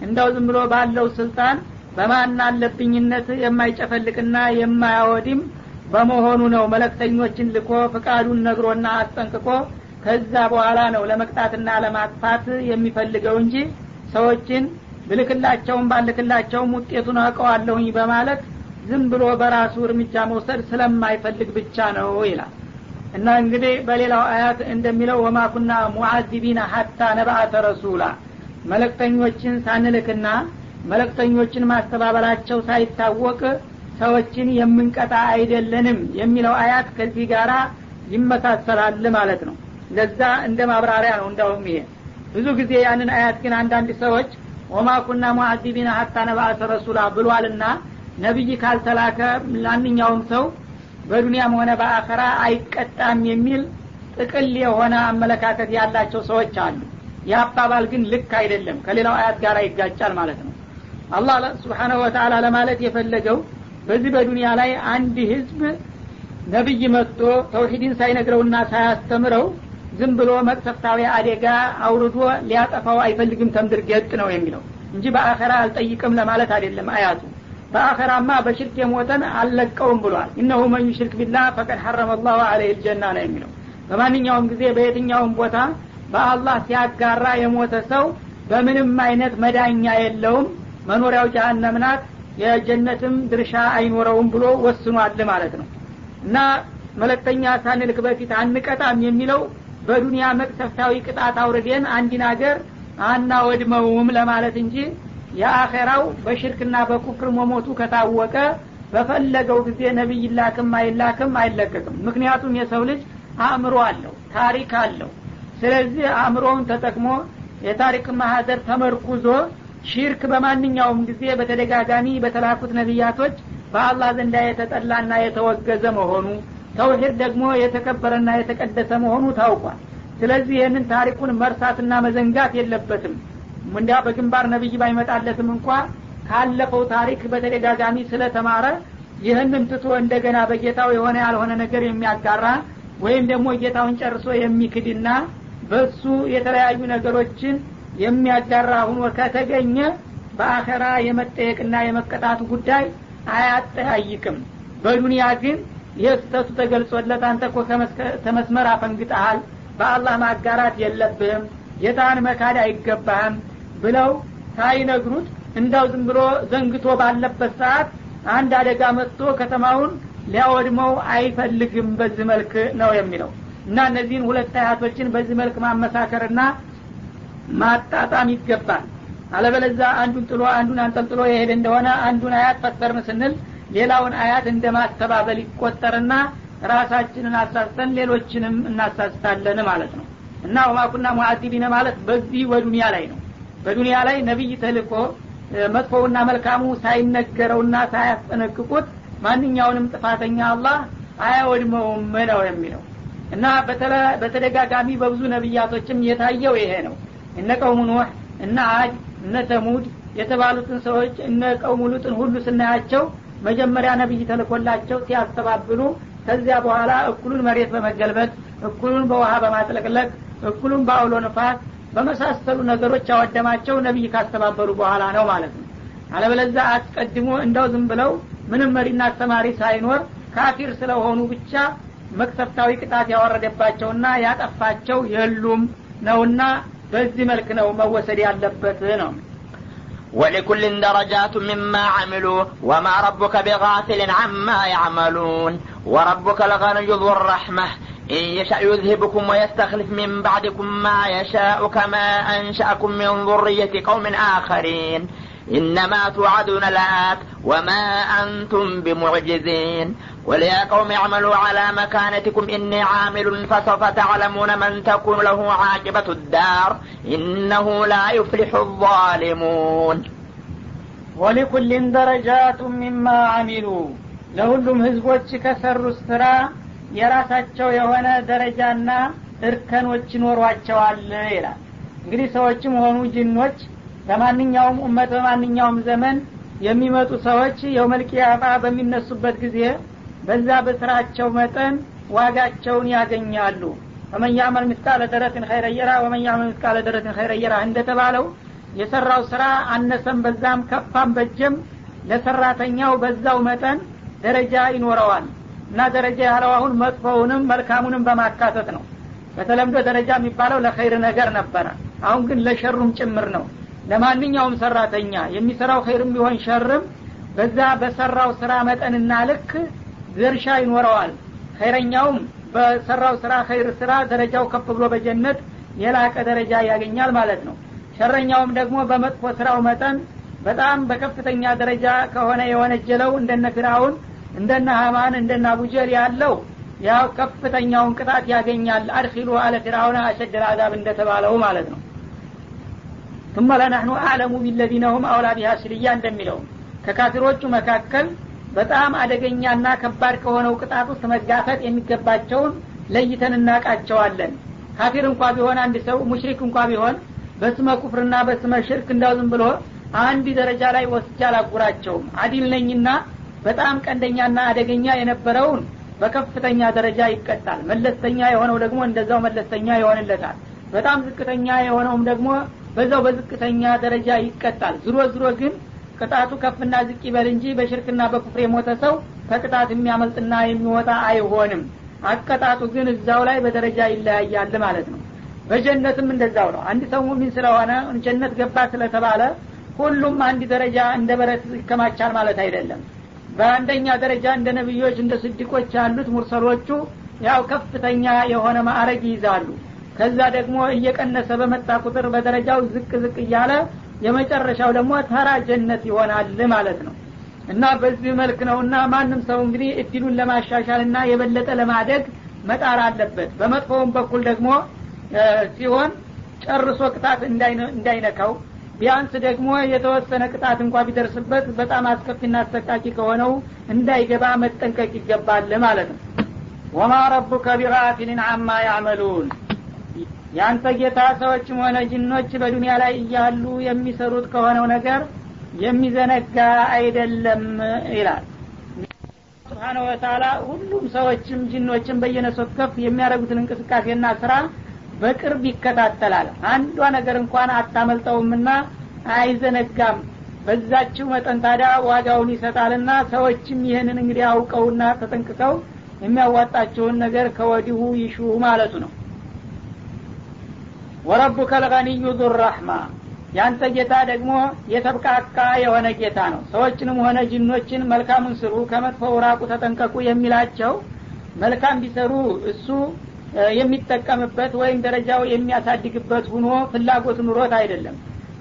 እንደው ዝም ብሎ ባለው ስልጣን በማን አለብኝነት የማይጨፈልቅና የማያወድም በመሆኑ ነው መለክተኞችን ልኮ ፍቃዱን ነግሮና አስጠንቅቆ ከዛ በኋላ ነው ለመቅጣትና ለማጥፋት የሚፈልገው እንጂ ሰዎችን ብልክላቸውም ባልክላቸውም ውጤቱን አውቀዋለሁኝ በማለት ዝም ብሎ በራሱ እርምጃ መውሰድ ስለማይፈልግ ብቻ ነው ይላል። እና እንግዲህ በሌላው አያት እንደሚለው ወማኩና ሙዓዚቢና ሀታ ነብአተ ረሱላ። መለክተኞችን ሳንልክና መለክተኞችን ማስተባበላቸው ሳይታወቅ ሰዎችን የምንቀጣ አይደለንም የሚለው አያት ከዚህ ጋር ይመሳሰላል ማለት ነው። ለዛ እንደ ማብራሪያ ነው እንዳውም ይሄ። ብዙ ጊዜ ያንን አያት ግን አንዳንድ ሰዎች ወማኩና ሙዓዚቢና ሀታ ነብአተ ረሱላ ብሏልና ነቢይ ካልተላከ ማንኛውም ሰው በዱንያም ሆነ በአኸራ አይቀጣም የሚል ጥቅል የሆነ አመለካከት ያላቸው ሰዎች አሉ። ይህ አባባል ግን ልክ አይደለም። ከሌላው አያት ጋር ይጋጫል ማለት ነው አላህ ስብሓናሁ ወተላ ለማለት የፈለገው በዚህ በዱንያ ላይ አንድ ህዝብ ነቢይ መጥቶ ተውሂድን ሳይነግረውና ሳያስተምረው ዝም ብሎ መቅሰፍታዊ አደጋ አውርዶ ሊያጠፋው አይፈልግም ተምድር ገጥ ነው የሚለው እንጂ በአኸራ አልጠይቅም ለማለት አይደለም አያቱ። በአኸራማ በሽርክ የሞተን አልለቀውም ብሏል። እነሁ መን ዩሽርክ ቢላህ ፈቀድ ሐረመ ላሁ አለህ ልጀና ነው የሚለው። በማንኛውም ጊዜ በየትኛውም ቦታ በአላህ ሲያጋራ የሞተ ሰው በምንም አይነት መዳኛ የለውም መኖሪያው ጀሀነም ናት የጀነትም ድርሻ አይኖረውም ብሎ ወስኗል ማለት ነው። እና መለክተኛ ሳንልክ በፊት አንቀጣም የሚለው በዱንያ መቅሰፍታዊ ቅጣት አውርደን አንድን ሀገር አናወድመውም ለማለት እንጂ የአኼራው በሽርክና በኩፍር መሞቱ ከታወቀ በፈለገው ጊዜ ነቢይ ላክም አይላክም አይለቀቅም። ምክንያቱም የሰው ልጅ አእምሮ አለው ታሪክ አለው። ስለዚህ አእምሮውን ተጠቅሞ የታሪክ ማህደር ተመርኩዞ ሽርክ በማንኛውም ጊዜ በተደጋጋሚ በተላኩት ነቢያቶች በአላህ ዘንዳ የተጠላና የተወገዘ መሆኑ ተውሂድ ደግሞ የተከበረና የተቀደሰ መሆኑ ታውቋል። ስለዚህ ይህንን ታሪኩን መርሳትና መዘንጋት የለበትም። እንዲያ በግንባር ነቢይ ባይመጣለትም እንኳ ካለፈው ታሪክ በተደጋጋሚ ስለተማረ ይህንን ትቶ እንደገና በጌታው የሆነ ያልሆነ ነገር የሚያጋራ ወይም ደግሞ ጌታውን ጨርሶ የሚክድና በሱ የተለያዩ ነገሮችን የሚያጋራ ሁኖ ከተገኘ በአኸራ የመጠየቅና የመቀጣቱ ጉዳይ አያጠያይቅም። በዱንያ ግን ይህ ስተቱ ተገልጾለት አንተ እኮ ከመስመር አፈንግጠሃል በአላህ ማጋራት የለብህም ጌታን መካድ አይገባህም ብለው ሳይነግሩት እንዳው ዝም ብሎ ዘንግቶ ባለበት ሰዓት አንድ አደጋ መጥቶ ከተማውን ሊያወድመው አይፈልግም በዚህ መልክ ነው የሚለው። እና እነዚህን ሁለት አያቶችን በዚህ መልክ ማመሳከርና ማጣጣም ይገባል። አለበለዛ አንዱን ጥሎ አንዱን አንጠልጥሎ የሄደ እንደሆነ አንዱን አያት ፈጠርን ስንል ሌላውን አያት እንደ ማስተባበል ይቆጠርና ራሳችንን አሳስተን ሌሎችንም እናሳስታለን ማለት ነው። እና ወማኩና ሙአዲቢነ ማለት በዚህ በዱንያ ላይ ነው። በዱንያ ላይ ነቢይ ተልኮ መጥፎውና መልካሙ ሳይነገረውና ሳያስጠነቅቁት ማንኛውንም ጥፋተኛ አላህ አያወድመውም ነው የሚለው። እና በተደጋጋሚ በብዙ ነቢያቶችም የታየው ይሄ ነው እነ ቀውሙ ኑህ እነ አድ እነ ተሙድ የተባሉትን ሰዎች እነ ቀውሙ ሉጥን ሁሉ ስናያቸው መጀመሪያ ነቢይ ተልኮላቸው ሲያስተባብሉ ከዚያ በኋላ እኩሉን መሬት በመገልበጥ እኩሉን በውሃ በማጥለቅለቅ እኩሉን በአውሎ ንፋስ በመሳሰሉ ነገሮች ያወደማቸው ነቢይ ካስተባበሉ በኋላ ነው ማለት ነው። አለበለዛ አስቀድሞ እንደው ዝም ብለው ምንም መሪና አስተማሪ ሳይኖር ካፊር ስለሆኑ ብቻ መቅሰፍታዊ ቅጣት ያወረደባቸውና ያጠፋቸው የሉም ነውና በዚህ መልክ ነው መወሰድ ያለበት ነው ولكل درجات مما عملوا وما ربك بغافل عما يعملون وربك الغني ذو الرحمة إن يشأ يذهبكم ويستخلف من بعدكم ما يشاء كما أنشأكم من ذرية قوم آخرين إنما توعدون لآت وما أنتم بمعجزين قل يا قوم اعملوا على مكانتكم إني عامل فسوف تعلمون من تكون له عاقبة الدار إنه لا يفلح الظالمون ولكل درجات مما عملوا ለሁሉም ህዝቦች ከሰሩት ስራ የራሳቸው የሆነ ደረጃና እርከኖች ይኖሯቸዋል ይላል እንግዲህ ሰዎችም ሆኑ ጅኖች በማንኛውም እመት በማንኛውም ዘመን የሚመጡ ሰዎች የውመልቅያማ በሚነሱበት ጊዜ በዛ በስራቸው መጠን ዋጋቸውን ያገኛሉ። ወመን ያዕመል ምስቃለ ደረትን ኸይረየራ ወመን ያዕመል ምስቃለ ደረትን ኸይረየራ እንደተባለው የሰራው ስራ አነሰም በዛም ከፋም በጀም ለሰራተኛው በዛው መጠን ደረጃ ይኖረዋል። እና ደረጃ ያለው አሁን መጥፎውንም መልካሙንም በማካተት ነው። በተለምዶ ደረጃ የሚባለው ለኸይር ነገር ነበረ። አሁን ግን ለሸሩም ጭምር ነው። ለማንኛውም ሰራተኛ የሚሰራው ኸይርም ቢሆን ሸርም በዛ በሰራው ስራ መጠንና ልክ ድርሻ ይኖረዋል ኸይረኛውም በሰራው ስራ ኸይር ስራ ደረጃው ከፍ ብሎ በጀነት የላቀ ደረጃ ያገኛል ማለት ነው ሸረኛውም ደግሞ በመጥፎ ስራው መጠን በጣም በከፍተኛ ደረጃ ከሆነ የወነጀለው እንደነ ፊራውን እንደነ ሀማን እንደነ አቡጀል ያለው ያው ከፍተኛውን ቅጣት ያገኛል አድኪሉ አለ ፊራውን አሸደል አዛብ እንደተባለው ማለት ነው ثم لنحن أعلم بالذين هم أولى بها سريا እንደሚለው ከካፊሮቹ መካከል በጣም አደገኛና ከባድ ከሆነው ቅጣት ውስጥ መጋፈጥ የሚገባቸውን ለይተን እናቃቸዋለን። ካፊር እንኳ ቢሆን አንድ ሰው ሙሽሪክ እንኳ ቢሆን በስመ ኩፍርና በስመ ሽርክ እንዳው ዝም ብሎ አንድ ደረጃ ላይ ወስጃ አላጉራቸውም። አዲል ነኝና በጣም ቀንደኛና አደገኛ የነበረውን በከፍተኛ ደረጃ ይቀጣል። መለስተኛ የሆነው ደግሞ እንደዛው መለስተኛ ይሆንለታል። በጣም ዝቅተኛ የሆነውም ደግሞ በዛው በዝቅተኛ ደረጃ ይቀጣል። ዝሮ ዝሮ ግን ቅጣቱ ከፍና ዝቅ ይበል እንጂ በሽርክና በኩፍር የሞተ ሰው ከቅጣት የሚያመልጥና የሚወጣ አይሆንም። አቀጣጡ ግን እዛው ላይ በደረጃ ይለያያል ማለት ነው። በጀነትም እንደዛው ነው። አንድ ሰው ሙሚን ስለሆነ ጀነት ገባ ስለተባለ ሁሉም አንድ ደረጃ እንደ በረት ይከማቻል ማለት አይደለም። በአንደኛ ደረጃ እንደ ነቢዮች እንደ ስድቆች ያሉት ሙርሰሎቹ ያው ከፍተኛ የሆነ ማዕረግ ይይዛሉ። ከዛ ደግሞ እየቀነሰ በመጣ ቁጥር በደረጃው ዝቅ ዝቅ እያለ የመጨረሻው ደግሞ ተራ ጀነት ይሆናል ማለት ነው። እና በዚህ መልክ ነው እና ማንም ሰው እንግዲህ እድሉን ለማሻሻል እና የበለጠ ለማደግ መጣር አለበት። በመጥፎውም በኩል ደግሞ ሲሆን ጨርሶ ቅጣት እንዳይነካው ቢያንስ ደግሞ የተወሰነ ቅጣት እንኳ ቢደርስበት በጣም አስከፊና አሰቃቂ ከሆነው እንዳይገባ መጠንቀቅ ይገባል ማለት ነው። ወማ ረቡከ ቢጋፊልን አማ ያዕመሉን ያንተ ጌታ ሰዎችም ሆነ ጅኖች በዱንያ ላይ እያሉ የሚሰሩት ከሆነው ነገር የሚዘነጋ አይደለም ይላል። ስብሓነ ወተላ ሁሉም ሰዎችም ጅኖችም በየነሶት ከፍ የሚያደርጉትን እንቅስቃሴና ስራ በቅርብ ይከታተላል። አንዷ ነገር እንኳን አታመልጠውምና አይዘነጋም። በዛችው መጠን ታዲያ ዋጋውን ይሰጣልና ሰዎችም ይህንን እንግዲህ አውቀውና ተጠንቅቀው የሚያዋጣቸውን ነገር ከወዲሁ ይሹ ማለቱ ነው ወረቡከ ልገኒዩ ዙራሕማ ያንተ ጌታ ደግሞ የተብቃቃ የሆነ ጌታ ነው። ሰዎችንም ሆነ ጅኖችን መልካሙን ስሩ ከመጥፎው ራቁ ተጠንቀቁ የሚላቸው መልካም ቢሰሩ እሱ የሚጠቀምበት ወይም ደረጃው የሚያሳድግበት ሁኖ ፍላጎት ኑሮት አይደለም።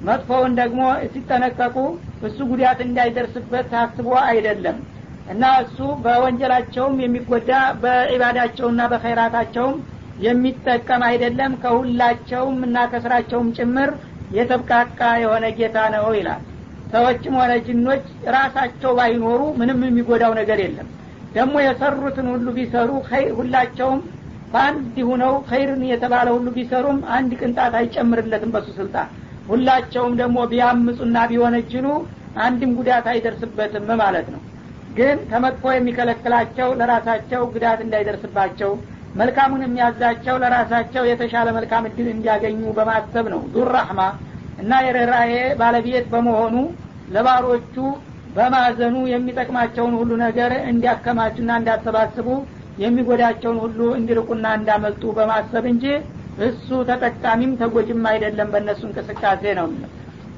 መጥፎውን ደግሞ ሲጠነቀቁ እሱ ጉዳት እንዳይደርስበት ታስቦ አይደለም። እና እሱ በወንጀላቸውም የሚጎዳ በዒባዳቸውና በኸይራታቸውም የሚጠቀም አይደለም ከሁላቸውም እና ከስራቸውም ጭምር የተብቃቃ የሆነ ጌታ ነው ይላል። ሰዎችም ሆነ ጅኖች ራሳቸው ባይኖሩ ምንም የሚጎዳው ነገር የለም። ደግሞ የሰሩትን ሁሉ ቢሰሩ ሁላቸውም በአንድ ሁነው ኸይርን የተባለ ሁሉ ቢሰሩም አንድ ቅንጣት አይጨምርለትም በሱ ስልጣን። ሁላቸውም ደግሞ ቢያምፁና ቢወነጅሉ አንድም ጉዳት አይደርስበትም ማለት ነው። ግን ከመጥፎ የሚከለክላቸው ለራሳቸው ጉዳት እንዳይደርስባቸው መልካሙን የሚያዛቸው ለራሳቸው የተሻለ መልካም እድል እንዲያገኙ በማሰብ ነው። ዙር ረሕማ እና የርኅራሄ ባለቤት በመሆኑ ለባሮቹ በማዘኑ የሚጠቅማቸውን ሁሉ ነገር እንዲያከማቹና እንዲያሰባስቡ የሚጎዳቸውን ሁሉ እንዲርቁና እንዳመልጡ በማሰብ እንጂ እሱ ተጠቃሚም ተጎጅም አይደለም በእነሱ እንቅስቃሴ ነው።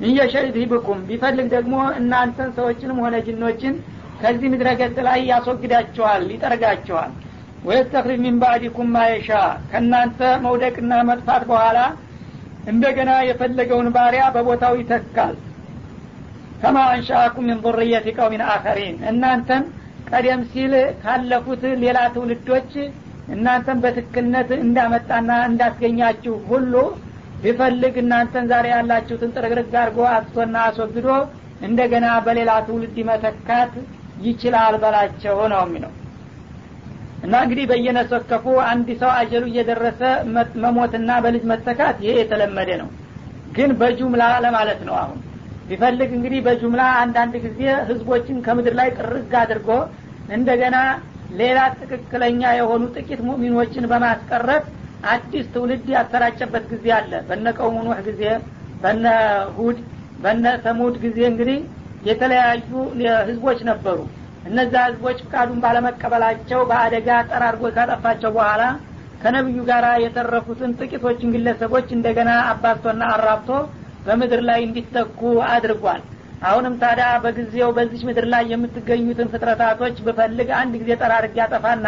እንየሸድ ብኩም ቢፈልግ ደግሞ እናንተን ሰዎችንም ሆነ ጅኖችን ከዚህ ምድረ ገጽ ላይ ያስወግዳቸዋል ይጠርጋቸዋል ወየስተክሪጅ ሚን ባዕዲኩም ማየሻ ከእናንተ መውደቅና መጥፋት በኋላ እንደገና የፈለገውን ባሪያ በቦታው ይተካል። ከማ አንሻአኩም ሚን ዙርየት ቀውሚን አኸሪን። እናንተን ቀደም ሲል ካለፉት ሌላ ትውልዶች እናንተን በትክክልነት እንዳመጣና እንዳስገኛችሁ ሁሉ ቢፈልግ እናንተን ዛሬ ያላችሁትን ጥርግርግ አድርጎ አጥቶና አስወግዶ እንደገና በሌላ ትውልድ መተካት ይችላል በላቸው ነው የሚለው እና እንግዲህ በየነሰከፉ አንድ ሰው አጀሉ እየደረሰ መሞትና በልጅ መተካት ይሄ የተለመደ ነው። ግን በጁምላ ለማለት ነው አሁን። ቢፈልግ እንግዲህ በጁምላ አንዳንድ ጊዜ ህዝቦችን ከምድር ላይ ጥርግ አድርጎ እንደገና ሌላ ትክክለኛ የሆኑ ጥቂት ሙእሚኖችን በማስቀረት አዲስ ትውልድ ያሰራጨበት ጊዜ አለ። በነ ቀውሙ ጊዜ በነ ሁድ በነ ተሙድ ጊዜ እንግዲህ የተለያዩ ህዝቦች ነበሩ እነዛ ህዝቦች ፍቃዱን ባለመቀበላቸው በአደጋ ጠራርጎ ካጠፋቸው በኋላ ከነቢዩ ጋር የተረፉትን ጥቂቶችን ግለሰቦች እንደገና አባዝቶና አራብቶ በምድር ላይ እንዲተኩ አድርጓል። አሁንም ታዲያ በጊዜው በዚች ምድር ላይ የምትገኙትን ፍጥረታቶች ብፈልግ አንድ ጊዜ ጠራርግ ያጠፋና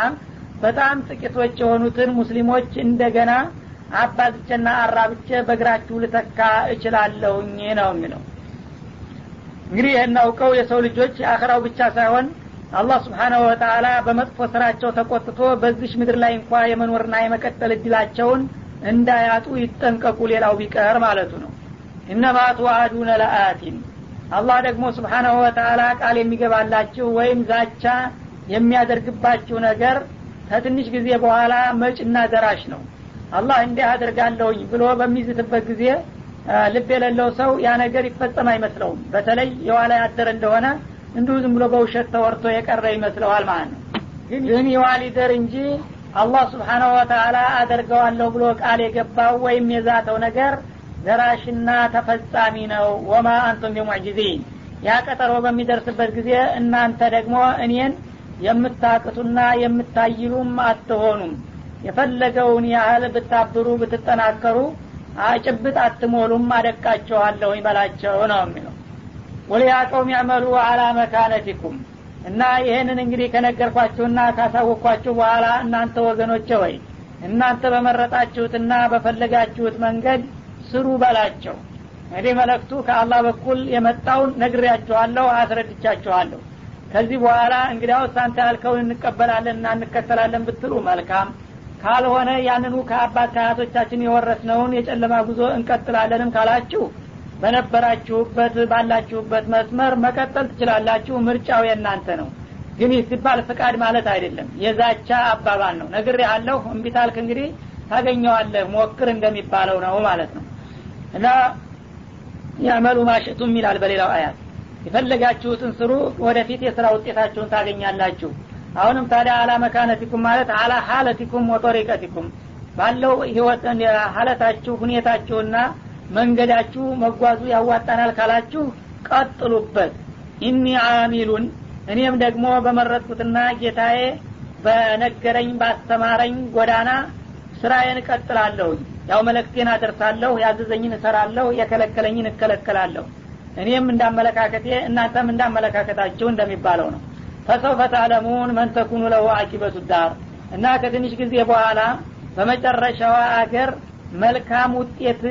በጣም ጥቂቶች የሆኑትን ሙስሊሞች እንደገና አባዝቼና አራብቼ በእግራችሁ ልተካ እችላለሁኝ ነው የሚለው። እንግዲህ ይህን አውቀው የሰው ልጆች አኸራው ብቻ ሳይሆን አላህ ስብሓናሁ ወተላ በመጥፎ ስራቸው ተቆጥቶ በዚች ምድር ላይ እንኳ የመኖርና የመቀጠል እድላቸውን እንዳያጡ ይጠንቀቁ። ሌላው ቢቀር ማለቱ ነው። እነማ ትዋአዱነ ለአቲን አላህ ደግሞ ስብሓናሁ ወተአላ ቃል የሚገባላችሁ ወይም ዛቻ የሚያደርግባችሁ ነገር ከትንሽ ጊዜ በኋላ መጭና ደራሽ ነው። አላህ እንዲህ አደርጋለሁኝ ብሎ በሚዝትበት ጊዜ ልብ የሌለው ሰው ያ ነገር ይፈጸም አይመስለውም። በተለይ የዋላ ያደረ እንደሆነ እንዲሁ ዝም ብሎ በውሸት ተወርቶ የቀረ ይመስለዋል ማለት ነው። ግን የዋሊደር እንጂ አላህ ስብሓናሁ ወተአላ አደርገዋለሁ ብሎ ቃል የገባው ወይም የዛተው ነገር ደራሽና ተፈጻሚ ነው። ወማ አንቱም ቢሙዕጅዚን ያ ቀጠሮ በሚደርስበት ጊዜ እናንተ ደግሞ እኔን የምታቅቱና የምታይሉም አትሆኑም። የፈለገውን ያህል ብታብሩ ብትጠናከሩ ጭብጥ አትሞሉም አደቃቸዋለሁ ይበላቸው ነው የሚለው ወሊያ ቀውም ያመሉ አላ መካነቲኩም። እና ይህንን እንግዲህ ከነገርኳችሁና ካሳወቅኳችሁ በኋላ እናንተ ወገኖቼ ወይ እናንተ በመረጣችሁትና በፈለጋችሁት መንገድ ስሩ በላቸው። እንግዲህ መለክቱ ከአላህ በኩል የመጣውን ነግሬያችኋለሁ አስረድቻችኋለሁ። ከዚህ በኋላ እንግዲያውስ አንተ ያልከውን እንቀበላለን እና እንከተላለን ብትሉ መልካም። ካልሆነ ያንኑ ከአባት ከአያቶቻችን የወረስነውን የጨለማ ጉዞ እንቀጥላለንም ካላችሁ በነበራችሁበት ባላችሁበት መስመር መቀጠል ትችላላችሁ። ምርጫው የእናንተ ነው። ግን ሲባል ፍቃድ ማለት አይደለም። የዛቻ አባባል ነው። ነግር ያለሁ እምቢታልክ እንግዲህ ታገኘዋለህ። ሞክር እንደሚባለው ነው ማለት ነው። እና ያመሉ ማሽቱም ይላል በሌላው አያት። የፈለጋችሁትን ስሩ ወደፊት የስራ ውጤታችሁን ታገኛላችሁ። አሁንም ታዲያ አላ መካነቲኩም ማለት አላ ሀለቲኩም ወጦሪቀቲኩም ባለው ህይወት ሀለታችሁ ሁኔታችሁና መንገዳችሁ መጓዙ ያዋጣናል ካላችሁ ቀጥሉበት። ኢኒ አሚሉን እኔም ደግሞ በመረጥኩትና ጌታዬ በነገረኝ ባስተማረኝ ጎዳና ስራዬን እቀጥላለሁኝ ያው መለክቴን አደርሳለሁ ያዘዘኝን እሰራለሁ የከለከለኝን እከለከላለሁ። እኔም እንዳመለካከቴ እናንተም እንዳመለካከታችሁ እንደሚባለው ነው። ፈሰውፈ ተዕለሙን መንተኩኑ ለሁ አቂበቱ ዳር እና ከትንሽ ጊዜ በኋላ በመጨረሻዋ አገር መልካም ውጤት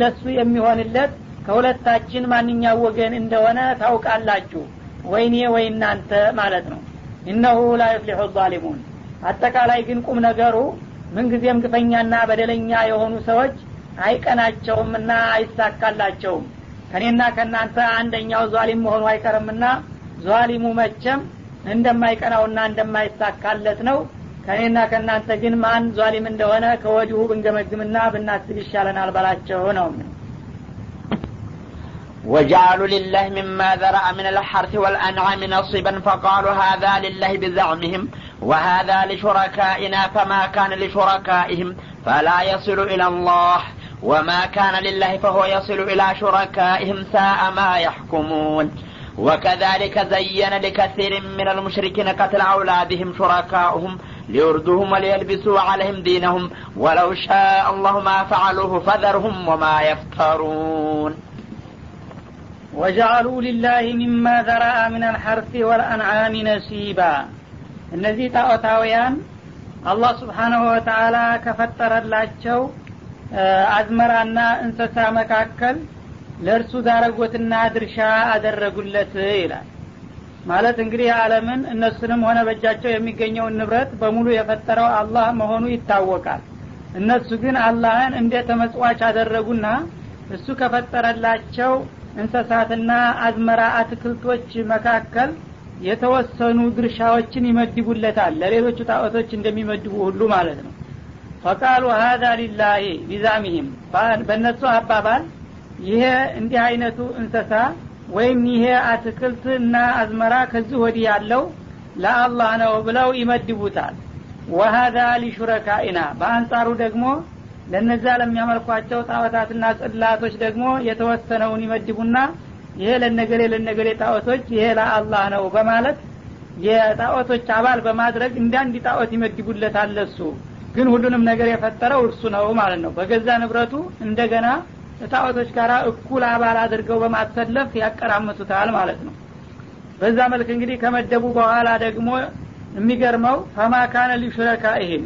ለሱ የሚሆንለት ከሁለታችን ማንኛው ወገን እንደሆነ ታውቃላችሁ። ወይኔ ወይ እናንተ ማለት ነው። እነሁ ላ ዛሊሙን። አጠቃላይ ግን ቁም ነገሩ ምንጊዜም ግፈኛና በደለኛ የሆኑ ሰዎች አይቀናቸውምና አይሳካላቸውም። ከኔና ከእናንተ አንደኛው ዟሊም መሆኑ አይቀርምና ዟሊሙ መቸም እንደማይቀናውና እንደማይሳካለት ነው ከእኔና ከእናንተ ግን ማን ዟሊም እንደሆነ ከወዲሁ ብንገመግምና ብናስብ ይሻለናል በላቸው ነው وجعلوا لله مما ذرأ من الحرث والأنعام نصيبا فقالوا هذا لله بزعمهم وهذا لشركائنا فما كان لشركائهم فلا يصل إلى الله وما كان لله فهو يصل إلى شركائهم ساء ما يحكمون وكذلك زين لكثير من المشركين قتل أولادهم شركاؤهم ليردوهم وليلبسوا عليهم دينهم ولو شاء الله ما فعلوه فذرهم وما يفترون وجعلوا لله مما ذرأ من الحرث والأنعام نسيبا እነዚህ ጣዖታውያን አላህ ስብሓናሁ ወተአላ ከፈጠረላቸው አዝመራና እንስሳ መካከል ለእርሱ ዳረጎትና ድርሻ አደረጉለት ይላል ማለት እንግዲህ አለምን እነሱንም ሆነ በእጃቸው የሚገኘውን ንብረት በሙሉ የፈጠረው አላህ መሆኑ ይታወቃል። እነሱ ግን አላህን እንደ ተመጽዋች አደረጉና እሱ ከፈጠረላቸው እንስሳትና አዝመራ አትክልቶች መካከል የተወሰኑ ድርሻዎችን ይመድቡለታል። ለሌሎቹ ጣዖቶች እንደሚመድቡ ሁሉ ማለት ነው። ፈቃሉ ሀዛ ሊላሂ ቢዛሚህም በእነሱ አባባል ይሄ እንዲህ አይነቱ እንስሳ ወይም ይሄ አትክልት እና አዝመራ ከዚህ ወዲህ ያለው ለአላህ ነው ብለው ይመድቡታል። ወሀዛ ሊሹረካኢና በአንጻሩ ደግሞ ለነዛ ለሚያመልኳቸው ጣዖታትና ጽላቶች ደግሞ የተወሰነውን ይመድቡና ይሄ ለነገሌ ለነገሌ ጣዖቶች ይሄ ለአላህ ነው በማለት የጣዖቶች አባል በማድረግ እንዳንድ ጣዖት ይመድቡለታል ለሱ። ግን ሁሉንም ነገር የፈጠረው እርሱ ነው ማለት ነው። በገዛ ንብረቱ እንደገና ጣዖቶች ጋር እኩል አባል አድርገው በማሰለፍ ያቀራምቱታል ማለት ነው። በዛ መልክ እንግዲህ ከመደቡ በኋላ ደግሞ የሚገርመው ፈማ ካነ ሊሹረካኢህም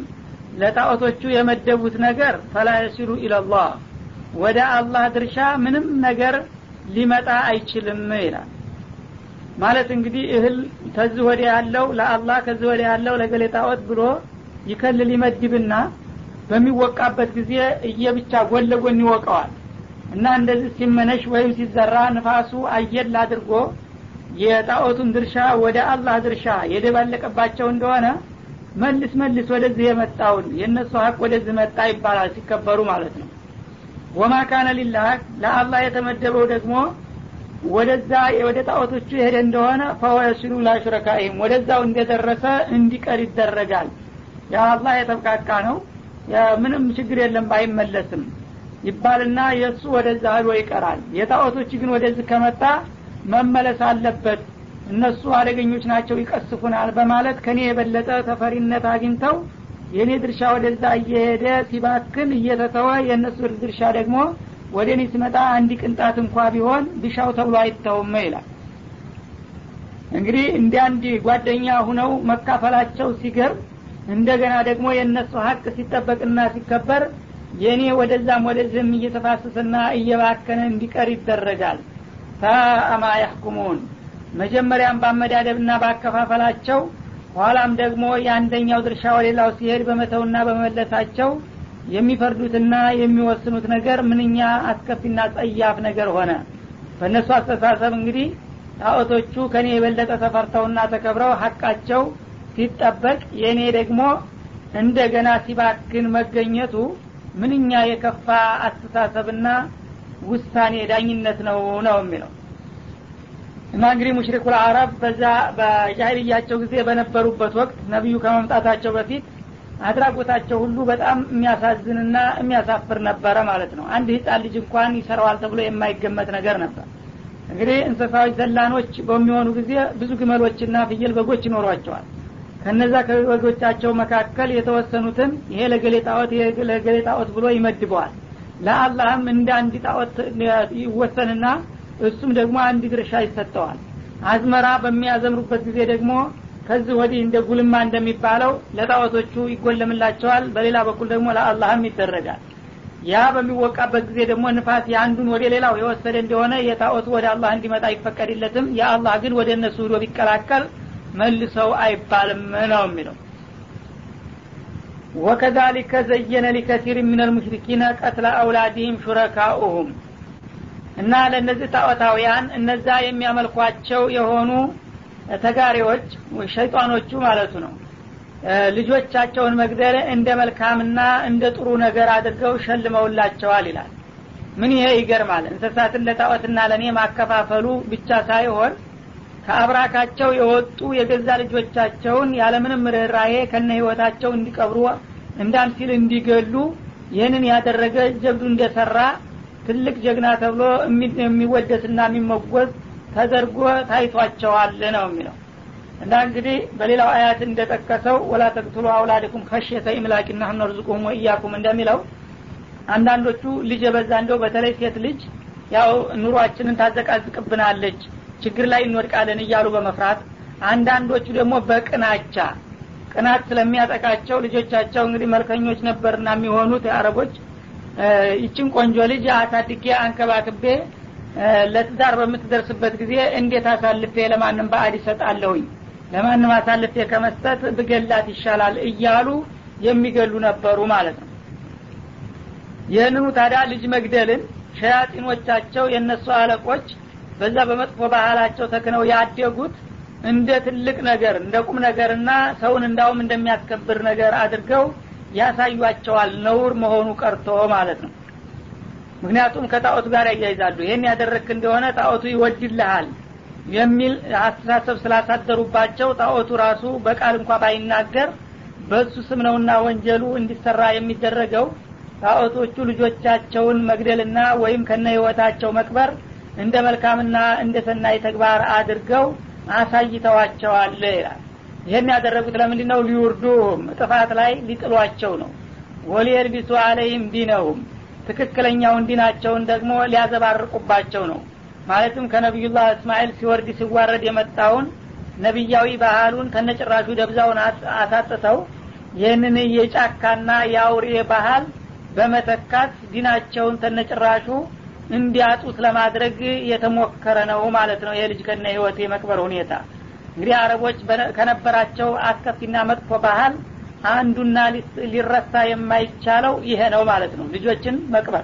ለጣዖቶቹ የመደቡት ነገር ፈላ የሲሉ ኢለላህ ወደ አላህ ድርሻ ምንም ነገር ሊመጣ አይችልም ይላል። ማለት እንግዲህ እህል ከዚህ ወደ ያለው ለአላህ ከዚህ ወደ ያለው ለገሌ ጣዖት ብሎ ይከልል ይመድብና በሚወቃበት ጊዜ እየብቻ ጎን ለጎን ይወቀዋል እና እንደዚህ ሲመነሽ ወይም ሲዘራ ንፋሱ አየል አድርጎ የጣዖቱን ድርሻ ወደ አላህ ድርሻ የደባለቀባቸው እንደሆነ መልስ መልስ ወደዚህ የመጣውን የእነሱ ሀቅ ወደዚህ መጣ ይባላል ሲከበሩ ማለት ነው። ወማ ካነ ሊላህ ለአላህ የተመደበው ደግሞ ወደዛ ወደ ጣዖቶቹ የሄደ እንደሆነ ፈወሲሉ ላሹረካይም ወደዛው እንደደረሰ እንዲቀር ይደረጋል። የአላህ የተብቃቃ ነው። ምንም ችግር የለም ባይመለስም ይባልና የእሱ ወደዛ ህዶ ይቀራል። የጣዖቶች ግን ወደዚህ ከመጣ መመለስ አለበት። እነሱ አደገኞች ናቸው ይቀስፉናል በማለት ከኔ የበለጠ ተፈሪነት አግኝተው የእኔ ድርሻ ወደዛ እየሄደ ሲባክን እየተተወ የእነሱ ድርሻ ደግሞ ወደ እኔ ሲመጣ አንድ ቅንጣት እንኳ ቢሆን ድሻው ተብሎ አይተውም ይላል። እንግዲህ እንዲ አንድ ጓደኛ ሁነው መካፈላቸው ሲገርም እንደገና ደግሞ የእነሱ ሀቅ ሲጠበቅና ሲከበር የእኔ ወደዛም ወደዚህም እየተፋሰሰና እየባከነ እንዲቀር ይደረጋል። ፈአማ ያሕኩሙን። መጀመሪያም በአመዳደብና በአከፋፈላቸው ኋላም ደግሞ የአንደኛው ድርሻ ወሌላው ሲሄድ በመተውና በመለሳቸው የሚፈርዱትና የሚወስኑት ነገር ምንኛ አስከፊና ጸያፍ ነገር ሆነ። በእነሱ አስተሳሰብ እንግዲህ ጣዖቶቹ ከኔ የበለጠ ተፈርተውና ተከብረው ሀቃቸው ሲጠበቅ የእኔ ደግሞ እንደገና ሲባክን መገኘቱ ምንኛ የከፋ አስተሳሰብና ውሳኔ ዳኝነት ነው ነው የሚለው። እና እንግዲህ ሙሽሪኩ አረብ በዛ በጃሂልያቸው ጊዜ በነበሩበት ወቅት ነቢዩ ከመምጣታቸው በፊት አድራጎታቸው ሁሉ በጣም የሚያሳዝንና የሚያሳፍር ነበረ ማለት ነው። አንድ ህፃን ልጅ እንኳን ይሰራዋል ተብሎ የማይገመት ነገር ነበር። እንግዲህ እንስሳዎች ዘላኖች በሚሆኑ ጊዜ ብዙ ግመሎችና ፍየል በጎች ይኖሯቸዋል ከነዛ ከበጎቻቸው መካከል የተወሰኑትን ይሄ ለገሌ ጣዖት ለገሌ ጣዖት ብሎ ይመድበዋል። ለአላህም እንደ አንድ ጣዖት ይወሰንና እሱም ደግሞ አንድ ድርሻ ይሰጠዋል። አዝመራ በሚያዘምሩበት ጊዜ ደግሞ ከዚህ ወዲህ እንደ ጉልማ እንደሚባለው ለጣዖቶቹ ይጎለምላቸዋል። በሌላ በኩል ደግሞ ለአላህም ይደረጋል። ያ በሚወቃበት ጊዜ ደግሞ ንፋስ የአንዱን ወደ ሌላው የወሰደ እንደሆነ የጣዖቱ ወደ አላህ እንዲመጣ አይፈቀድለትም። የአላህ ግን ወደ እነሱ ሂዶ ቢቀላቀል መልሰው አይባልም ነው የሚለው። ወከዛሊከ ዘየነ ሊከሲር ምን ልሙሽሪኪነ ቀትለ አውላዲህም ሹረካኡሁም። እና ለእነዚህ ጣዖታውያን እነዛ የሚያመልኳቸው የሆኑ ተጋሪዎች ሸይጣኖቹ ማለቱ ነው። ልጆቻቸውን መግደል እንደ መልካምና እንደ ጥሩ ነገር አድርገው ሸልመውላቸዋል ይላል። ምን ይሄ ይገርማል? እንስሳትን ለጣዖትና ለእኔ ማከፋፈሉ ብቻ ሳይሆን ከአብራካቸው የወጡ የገዛ ልጆቻቸውን ያለምንም ርኅራሄ ከነ ህይወታቸው እንዲቀብሩ እንዳም ሲል እንዲገሉ ይህንን ያደረገ ጀብዱ እንደሰራ ትልቅ ጀግና ተብሎ የሚወደስና የሚመጎዝ ተደርጎ ታይቷቸዋል ነው የሚለው። እና እንግዲህ በሌላው አያት እንደጠቀሰው ወላ ተቅትሉ አውላድኩም ከሽየተ ኢምላቂና ነርዝቁሁም ወእያኩም እንደሚለው አንዳንዶቹ ልጅ የበዛ እንደው በተለይ ሴት ልጅ ያው ኑሯችንን ታዘቃዝቅብናለች ችግር ላይ እንወድቃለን እያሉ በመፍራት አንዳንዶቹ ደግሞ በቅናቻ ቅናት ስለሚያጠቃቸው ልጆቻቸው እንግዲህ መልከኞች ነበርና የሚሆኑት አረቦች ይችን ቆንጆ ልጅ አሳድጌ አንከባክቤ ለትዳር በምትደርስበት ጊዜ እንዴት አሳልፌ ለማንም በአድ ይሰጣለሁኝ ለማንም አሳልፌ ከመስጠት ብገላት ይሻላል እያሉ የሚገሉ ነበሩ ማለት ነው። ይህንኑ ታዲያ ልጅ መግደልን ሸያጢኖቻቸው የእነሱ አለቆች በዛ በመጥፎ ባህላቸው ተክነው ያደጉት እንደ ትልቅ ነገር እንደ ቁም ነገርና ሰውን እንዳውም እንደሚያስከብር ነገር አድርገው ያሳዩቸዋል ነውር መሆኑ ቀርቶ ማለት ነው። ምክንያቱም ከጣዖቱ ጋር ያያይዛሉ። ይህን ያደረግክ እንደሆነ ጣዖቱ ይወድልሃል የሚል አስተሳሰብ ስላሳደሩባቸው ጣዖቱ ራሱ በቃል እንኳ ባይናገር በሱ ስም ነውና ወንጀሉ እንዲሰራ የሚደረገው ጣዖቶቹ ልጆቻቸውን መግደልና ወይም ከነ ህይወታቸው መቅበር እንደ መልካምና እንደ ሰናይ ተግባር አድርገው አሳይተዋቸዋል ይላል። ይህን ያደረጉት ለምንድ ነው ሊውርዱሁም ጥፋት ላይ ሊጥሏቸው ነው። ወሊየልቢሱ አለይም ዲነሁም ትክክለኛውን ዲናቸውን ደግሞ ሊያዘባርቁባቸው ነው። ማለትም ከነቢዩላህ እስማኤል ሲወርድ ሲዋረድ የመጣውን ነቢያዊ ባህሉን ከነጭራሹ ደብዛውን አሳጥተው ይህንን የጫካና የአውሬ ባህል በመተካት ዲናቸውን ተነጭራሹ እንዲያጡት ለማድረግ የተሞከረ ነው ማለት ነው። ይህ ልጅ ከነ ህይወት የመቅበር ሁኔታ እንግዲህ አረቦች ከነበራቸው አስከፊና መጥፎ ባህል አንዱና ሊረሳ የማይቻለው ይሄ ነው ማለት ነው። ልጆችን መቅበር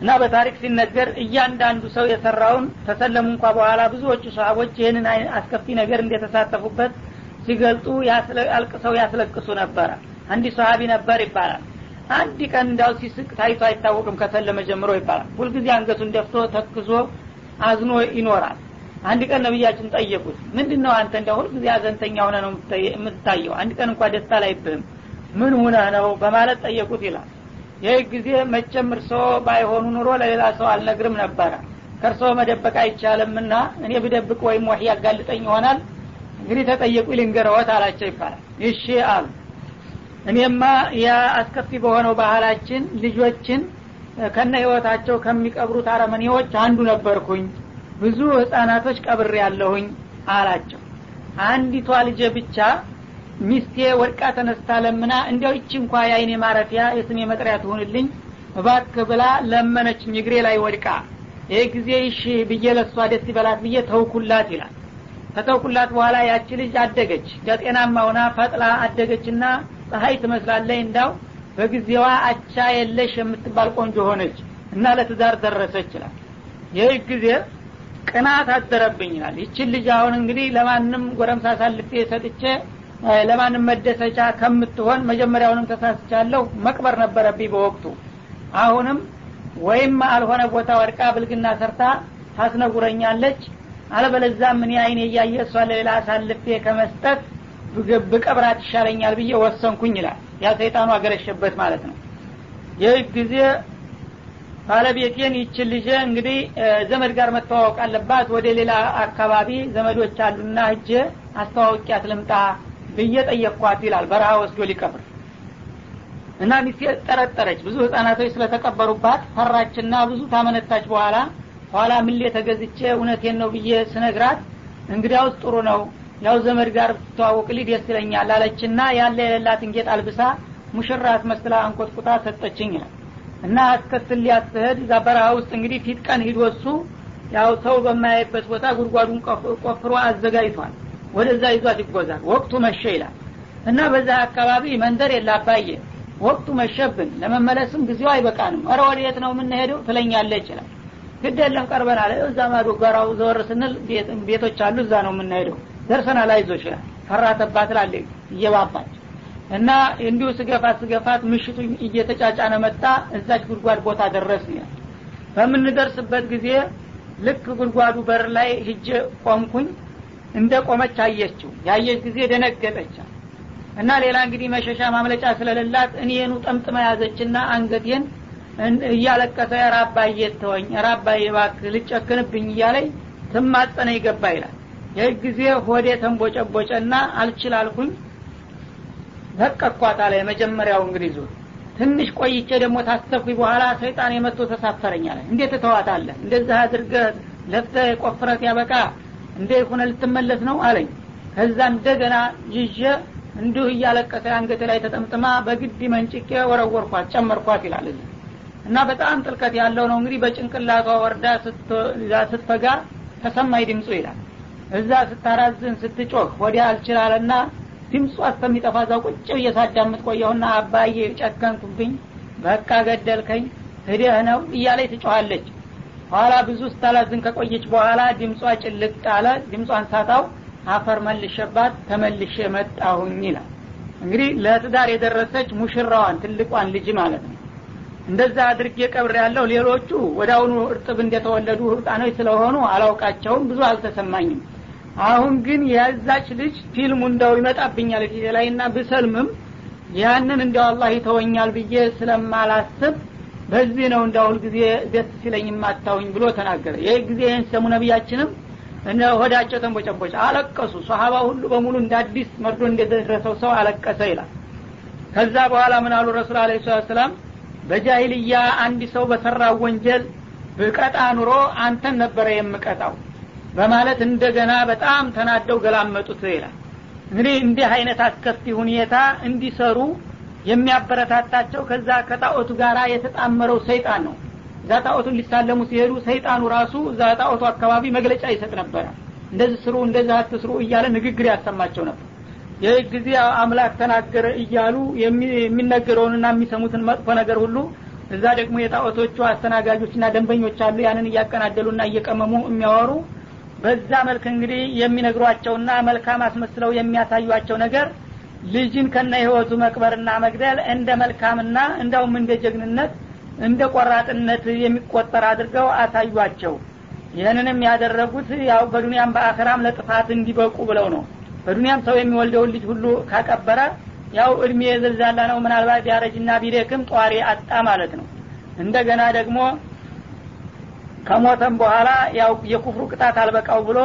እና በታሪክ ሲነገር እያንዳንዱ ሰው የሰራውን ተሰለሙ እንኳ በኋላ ብዙዎቹ ሰሃቦች ይህንን አስከፊ ነገር እንደተሳተፉበት ሲገልጡ አልቅሰው ያስለቅሱ ነበረ። አንዲ ሰሀቢ ነበር ይባላል አንድ ቀን እንዳው ሲስቅ ታይቶ አይታወቅም ከሰለመ ጀምሮ ይባላል። ሁልጊዜ አንገቱን ደፍቶ ተክዞ አዝኖ ይኖራል። አንድ ቀን ነቢያችን ጠየቁት ምንድን ነው አንተ እንደ ሁልጊዜ አዘንተኛ ሆነ ነው የምትታየው? አንድ ቀን እንኳ ደስታ ላይብህም ምን ሁነ ነው? በማለት ጠየቁት ይላል። ይህ ጊዜ መቼም እርስዎ ባይሆኑ ኑሮ ለሌላ ሰው አልነግርም ነበረ። ከእርስዎ መደበቅ አይቻልምና እኔ ብደብቅ ወይም ወህ ያጋልጠኝ ይሆናል? እንግዲህ ተጠየቁ ልንገረወት አላቸው ይባላል። እሺ አሉ እኔማ አስከፊ በሆነው ባህላችን ልጆችን ከነ ህይወታቸው ከሚቀብሩት አረመኔዎች አንዱ ነበርኩኝ። ብዙ ህጻናቶች ቀብሬ ያለሁኝ አላቸው። አንዲቷ ልጄ ብቻ ሚስቴ ወድቃ ተነስታ ለምና እንዲያው ይቺ እንኳ የአይኔ ማረፊያ የስሜ መጥሪያ ትሁንልኝ? እባክ ብላ ለመነችኝ እግሬ ላይ ወድቃ። ይህ ጊዜ ይሺ ብዬ ለሷ ደስ ይበላት ብዬ ተውኩላት ይላል። ከተውኩላት በኋላ ያቺ ልጅ አደገች። ጤናማ ሁና ፈጥላ አደገችና ፀሀይ ትመስላለች። እንዳው በጊዜዋ አቻ የለሽ የምትባል ቆንጆ ሆነች እና ለትዳር ደረሰች ይላል። ይህ ጊዜ ቅናት አደረብኝ ይላል። ይችን ልጅ አሁን እንግዲህ ለማንም ጎረምሳ አሳልፌ ሰጥቼ ለማንም መደሰቻ ከምትሆን መጀመሪያውንም ተሳስቻለሁ። መቅበር ነበረብኝ በወቅቱ። አሁንም ወይም አልሆነ ቦታ ወድቃ ብልግና ሰርታ ታስነጉረኛለች። አለበለዛም እኔ አይኔ እያየ እሷ ለሌላ አሳልፌ ከመስጠት ብቀብራት ይሻለኛል ብዬ ወሰንኩኝ ይላል። ያ ሰይጣኑ አገረሸበት ማለት ነው። ይህ ጊዜ ባለቤቴን ይችን ልጅ እንግዲህ ዘመድ ጋር መተዋወቅ አለባት ወደ ሌላ አካባቢ ዘመዶች አሉና እጀ አስተዋውቂያት ልምጣ ብዬ ጠየቅኳት ይላል። በረሃ ወስዶ ሊቀብር። እና ሚስቴ ጠረጠረች። ብዙ ህጻናቶች ስለተቀበሩባት ፈራችና ብዙ ታመነታች በኋላ ኋላ ምሌ ተገዝቼ እውነቴን ነው ብዬ ስነግራት እንግዲያውስ ጥሩ ነው ያው ዘመድ ጋር ብትተዋወቅልኝ ደስ ይለኛል አለችና ያለ የሌላትን ጌጥ አልብሳ ሙሽራ አስመስላ አንቆጥቁጣ ሰጠችኝ ይላል። እና አስከትል ሊያስህድ እዛ በረሃ ውስጥ እንግዲህ ፊት ቀን ሂዶ እሱ ያው ሰው በማያይበት ቦታ ጉድጓዱን ቆፍሮ አዘጋጅቷል። ወደዛ ይዟት ይጎዛል ወቅቱ መሸ ይላል። እና በዛ አካባቢ መንደር የላባየ ወቅቱ መሸብን። ለመመለስም ጊዜው አይበቃንም። ኧረ ወደየት ነው የምንሄደው? ትለኛለች ይላል። ግድ የለም ቀርበናል። እዛ ማዶ ጋራው ዘወር ስንል ቤቶች አሉ እዛ ነው የምንሄደው ደርሰናል አይዞሽ ፈራተባ ትላለች እየባባች እና እንዲሁ ስገፋት ስገፋት ምሽቱ እየተጫጫነ መጣ። እዛች ጉድጓድ ቦታ ደረስ በምንደርስበት ጊዜ ልክ ጉድጓዱ በር ላይ ሂጄ ቆምኩኝ። እንደ ቆመች አየችው። ያየች ጊዜ ደነገጠች። እና ሌላ እንግዲህ መሸሻ ማምለጫ ስለሌላት እኔኑ ጠምጥማ ያዘችና አንገቴን እያለቀሰ ራባዬ ተወኝ ራባዬ ባክ ልጨክንብኝ እያለኝ ትማጸነ ይገባ ይላል ይህ ጊዜ ሆዴ ተንቦጨቦጨና አልችላልኩኝ ለቀኳት አለ የመጀመሪያው እንግዲህ ዙር። ትንሽ ቆይቼ ደግሞ ታሰብኩኝ በኋላ ሰይጣን የመጥቶ ተሳፈረኛለ እንዴት እተዋታለህ እንደዚህ አድርገህ ለፍተ ቆፍረት ያበቃ እንደ ሁነ ልትመለስ ነው አለኝ። ከዛ እንደገና ይዤ እንዲሁ እያለቀሰ አንገቴ ላይ ተጠምጥማ በግድ መንጭቄ ወረወርኳት ጨመርኳት ይላል እና በጣም ጥልቀት ያለው ነው እንግዲህ በጭንቅላቷ ወርዳ ስትፈጋ ተሰማኝ ድምፁ ይላል እዛ ስታራዝን ስትጮህ ወዲያ አልችላለና ድምፁ እስከሚጠፋ እዛው ቁጭ ብዬ ሳዳምጥ ቆየሁና አባዬ ጨከንኩብኝ በቃ ገደልከኝ ህደህ ነው እያለች ትጮኋለች ኋላ ብዙ ስታላዝን ከቆየች በኋላ ድምጿ ጭልቅ አለ። ድምጿን ሳታው አፈር መልሸባት ተመልሼ መጣሁኝ ይላል። እንግዲህ ለትዳር የደረሰች ሙሽራዋን ትልቋን ልጅ ማለት ነው። እንደዛ አድርጌ ቀብር ያለው ሌሎቹ ወደ አሁኑ እርጥብ እንደተወለዱ ህፃኖች ስለሆኑ አላውቃቸውም ብዙ አልተሰማኝም አሁን ግን የዛች ልጅ ፊልሙ እንደው ይመጣብኛል ፊቴ ላይ እና ብሰልምም ያንን እንደው አላህ ይተወኛል ብዬ ስለማላስብ በዚህ ነው እንደ ሁል ጊዜ ደስ ሲለኝ የማታውኝ ብሎ ተናገረ። ይህ ጊዜ ይህን ሰሙ ነቢያችንም እነ ሆዳቸው ተንቦጨቦጨ። አለቀሱ። ሰሀባ ሁሉ በሙሉ እንደ አዲስ መርዶ እንደደረሰው ሰው አለቀሰ ይላል። ከዛ በኋላ ምን አሉ ረሱል አለ ሰላም በጃሂልያ አንድ ሰው በሰራ ወንጀል ብቀጣ ኑሮ አንተን ነበረ የምቀጣው በማለት እንደገና በጣም ተናደው ገላመጡት ይላል። እንግዲህ እንዲህ አይነት አስከፊ ሁኔታ እንዲሰሩ የሚያበረታታቸው ከዛ ከጣዖቱ ጋር የተጣመረው ሰይጣን ነው። እዛ ጣዖቱን ሊሳለሙ ሲሄዱ ሰይጣኑ ራሱ እዛ ጣዖቱ አካባቢ መግለጫ ይሰጥ ነበረ። እንደዚህ ስሩ እንደዚህ አትስሩ እያለ ንግግር ያሰማቸው ነበር። ይህ ጊዜ አምላክ ተናገረ እያሉ የሚነገረውንና የሚሰሙትን መጥፎ ነገር ሁሉ እዛ ደግሞ የጣዖቶቹ አስተናጋጆችና ደንበኞች አሉ። ያንን እያቀናደሉና እየቀመሙ የሚያወሩ በዛ መልክ እንግዲህ የሚነግሯቸውና መልካም አስመስለው የሚያሳዩቸው ነገር ልጅን ከነ ህይወቱ መቅበርና መግደል እንደ መልካምና እንደውም እንደ ጀግንነት እንደ ቆራጥነት የሚቆጠር አድርገው አሳዩቸው ይህንንም ያደረጉት ያው በዱንያም በአኸራም ለጥፋት እንዲበቁ ብለው ነው። በዱንያም ሰው የሚወልደውን ልጅ ሁሉ ካቀበረ ያው እድሜ የዘልዛላ ነው። ምናልባት ቢያረጅና ቢደክም ጧሪ አጣ ማለት ነው። እንደገና ደግሞ ከሞተም በኋላ ያው የኩፍሩ ቅጣት አልበቃው ብሎ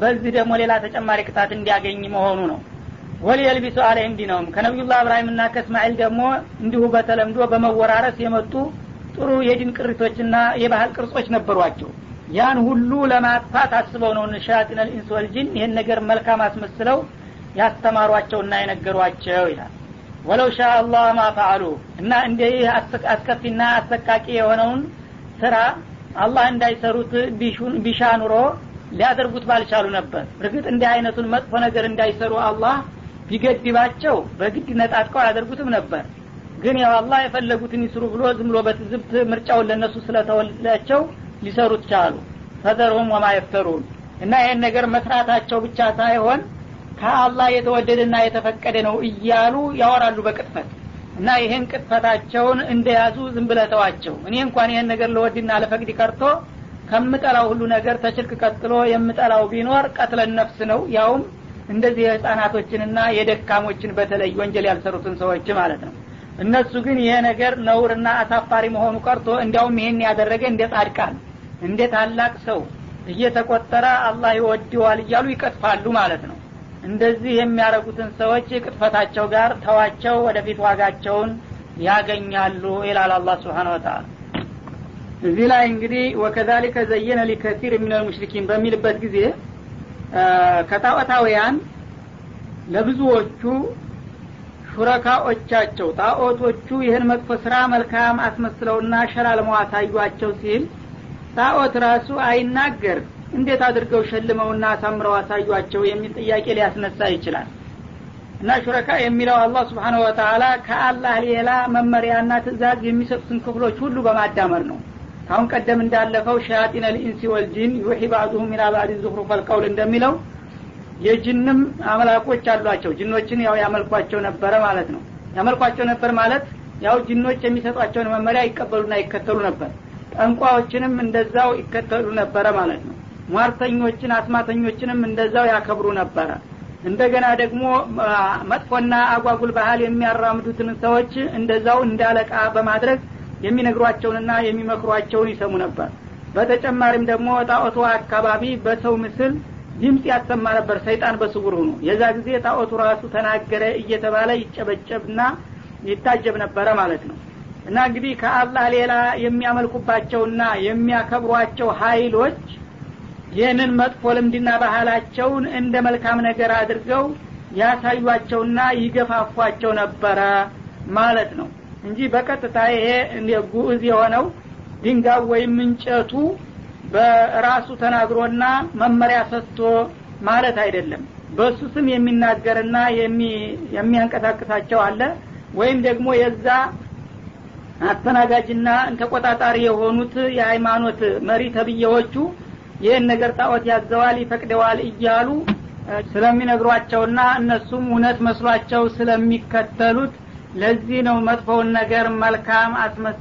በዚህ ደግሞ ሌላ ተጨማሪ ቅጣት እንዲያገኝ መሆኑ ነው። ወሊየልቢሱ አለይህም ዲነውም ከነቢዩላህ እብራሂምና ከእስማኤል ደግሞ እንዲሁ በተለምዶ በመወራረስ የመጡ ጥሩ የዲን ቅሪቶችና የባህል ቅርጾች ነበሯቸው። ያን ሁሉ ለማጥፋት አስበው ነው ሸያጢን ልኢንስ ወልጅን ይህን ነገር መልካም አስመስለው ያስተማሯቸውና የነገሯቸው ይላል። ወለው ሻ አላህ ማ ፈአሉ እና እንዲህ አስከፊና አሰቃቂ የሆነውን ስራ አላህ እንዳይሰሩት ቢሻ ኑሮ ሊያደርጉት ባልቻሉ ነበር። እርግጥ እንዲህ አይነቱን መጥፎ ነገር እንዳይሰሩ አላህ ቢገድባቸው በግድ ነጣጥቀው አያደርጉትም ነበር። ግን ያው አላህ የፈለጉትን ይስሩ ብሎ ዝም ብሎ በትዝብት ምርጫውን ለእነሱ ስለተወላቸው ሊሰሩት ቻሉ። ፈዘርሁም ወማ የፍተሩን። እና ይህን ነገር መስራታቸው ብቻ ሳይሆን ከአላህ የተወደደና የተፈቀደ ነው እያሉ ያወራሉ በቅጥፈት እና ይህን ቅጥፈታቸውን እንደያዙ ዝም ብለተዋቸው እኔ እንኳን ይህን ነገር ለወድና ለፈቅድ ቀርቶ ከምጠላው ሁሉ ነገር ተሽርክ ቀጥሎ የምጠላው ቢኖር ቀትለን ነፍስ ነው። ያውም እንደዚህ የህፃናቶችንና የደካሞችን በተለይ ወንጀል ያልሰሩትን ሰዎች ማለት ነው። እነሱ ግን ይሄ ነገር ነውርና አሳፋሪ መሆኑ ቀርቶ እንዲያውም ይሄን ያደረገ እንደ ጻድቃን እንደ ታላቅ ሰው እየተቆጠረ አላህ ይወድዋል እያሉ ይቀጥፋሉ ማለት ነው እንደዚህ የሚያደረጉትን ሰዎች ቅጥፈታቸው ጋር ተዋቸው ወደፊት ዋጋቸውን ያገኛሉ ይላል አላህ ስብሓን ወተላ እዚህ ላይ እንግዲህ ወከዛሊከ ዘየነ ሊከሲር የሚነል ሙሽሪኪን በሚልበት ጊዜ ከጣዖታውያን ለብዙዎቹ ሹረካዎቻቸው ጣዖቶቹ ይህን መጥፎ ስራ መልካም አስመስለውና ሸላልመው አሳዩቸው ሲል ጣዖት ራሱ አይናገር እንዴት አድርገው ሸልመውና አሳምረው አሳዩቸው የሚል ጥያቄ ሊያስነሳ ይችላል። እና ሹረካ የሚለው አላህ ስብሓነሁ ወተላ ከአላህ ሌላ መመሪያና ትእዛዝ የሚሰጡትን ክፍሎች ሁሉ በማዳመር ነው። ካሁን ቀደም እንዳለፈው ሸያጢን ልኢንሲ ወልጂን ዩሒ ባዕዱሁም ሚና ባዕድ ዙክሩ ፈልቀውል እንደሚለው የጅንም አመላኮች አሏቸው። ጅኖችን ያው ያመልኳቸው ነበረ ማለት ነው። ያመልኳቸው ነበር ማለት ያው ጅኖች የሚሰጧቸውን መመሪያ ይቀበሉና ይከተሉ ነበር። ጠንቋዎችንም እንደዛው ይከተሉ ነበረ ማለት ነው ሟርተኞችን አስማተኞችንም እንደዛው ያከብሩ ነበረ። እንደገና ደግሞ መጥፎና አጓጉል ባህል የሚያራምዱትን ሰዎች እንደዛው እንዳለቃ በማድረግ የሚነግሯቸውንና የሚመክሯቸውን ይሰሙ ነበር። በተጨማሪም ደግሞ ጣዖቱ አካባቢ በሰው ምስል ድምፅ ያሰማ ነበር። ሰይጣን በስውር ሆኖ የዛ ጊዜ ጣዖቱ ራሱ ተናገረ እየተባለ ይጨበጨብና ይታጀብ ነበረ ማለት ነው። እና እንግዲህ ከአላህ ሌላ የሚያመልኩባቸውና የሚያከብሯቸው ሀይሎች ይህንን መጥፎ ልምድና ባህላቸውን እንደ መልካም ነገር አድርገው ያሳዩቸውና ይገፋፏቸው ነበረ ማለት ነው። እንጂ በቀጥታ ይሄ ጉዕዝ የሆነው ድንጋይ ወይም እንጨቱ በራሱ ተናግሮና መመሪያ ሰጥቶ ማለት አይደለም። በእሱ ስም የሚናገርና የሚያንቀሳቅሳቸው አለ። ወይም ደግሞ የዛ አስተናጋጅና ተቆጣጣሪ የሆኑት የሃይማኖት መሪ ተብዬዎቹ ይህን ነገር ጣዖት ያዘዋል ይፈቅደዋል እያሉ ስለሚነግሯቸውና እነሱም እውነት መስሏቸው ስለሚከተሉት ለዚህ ነው መጥፎውን ነገር መልካም አስመስ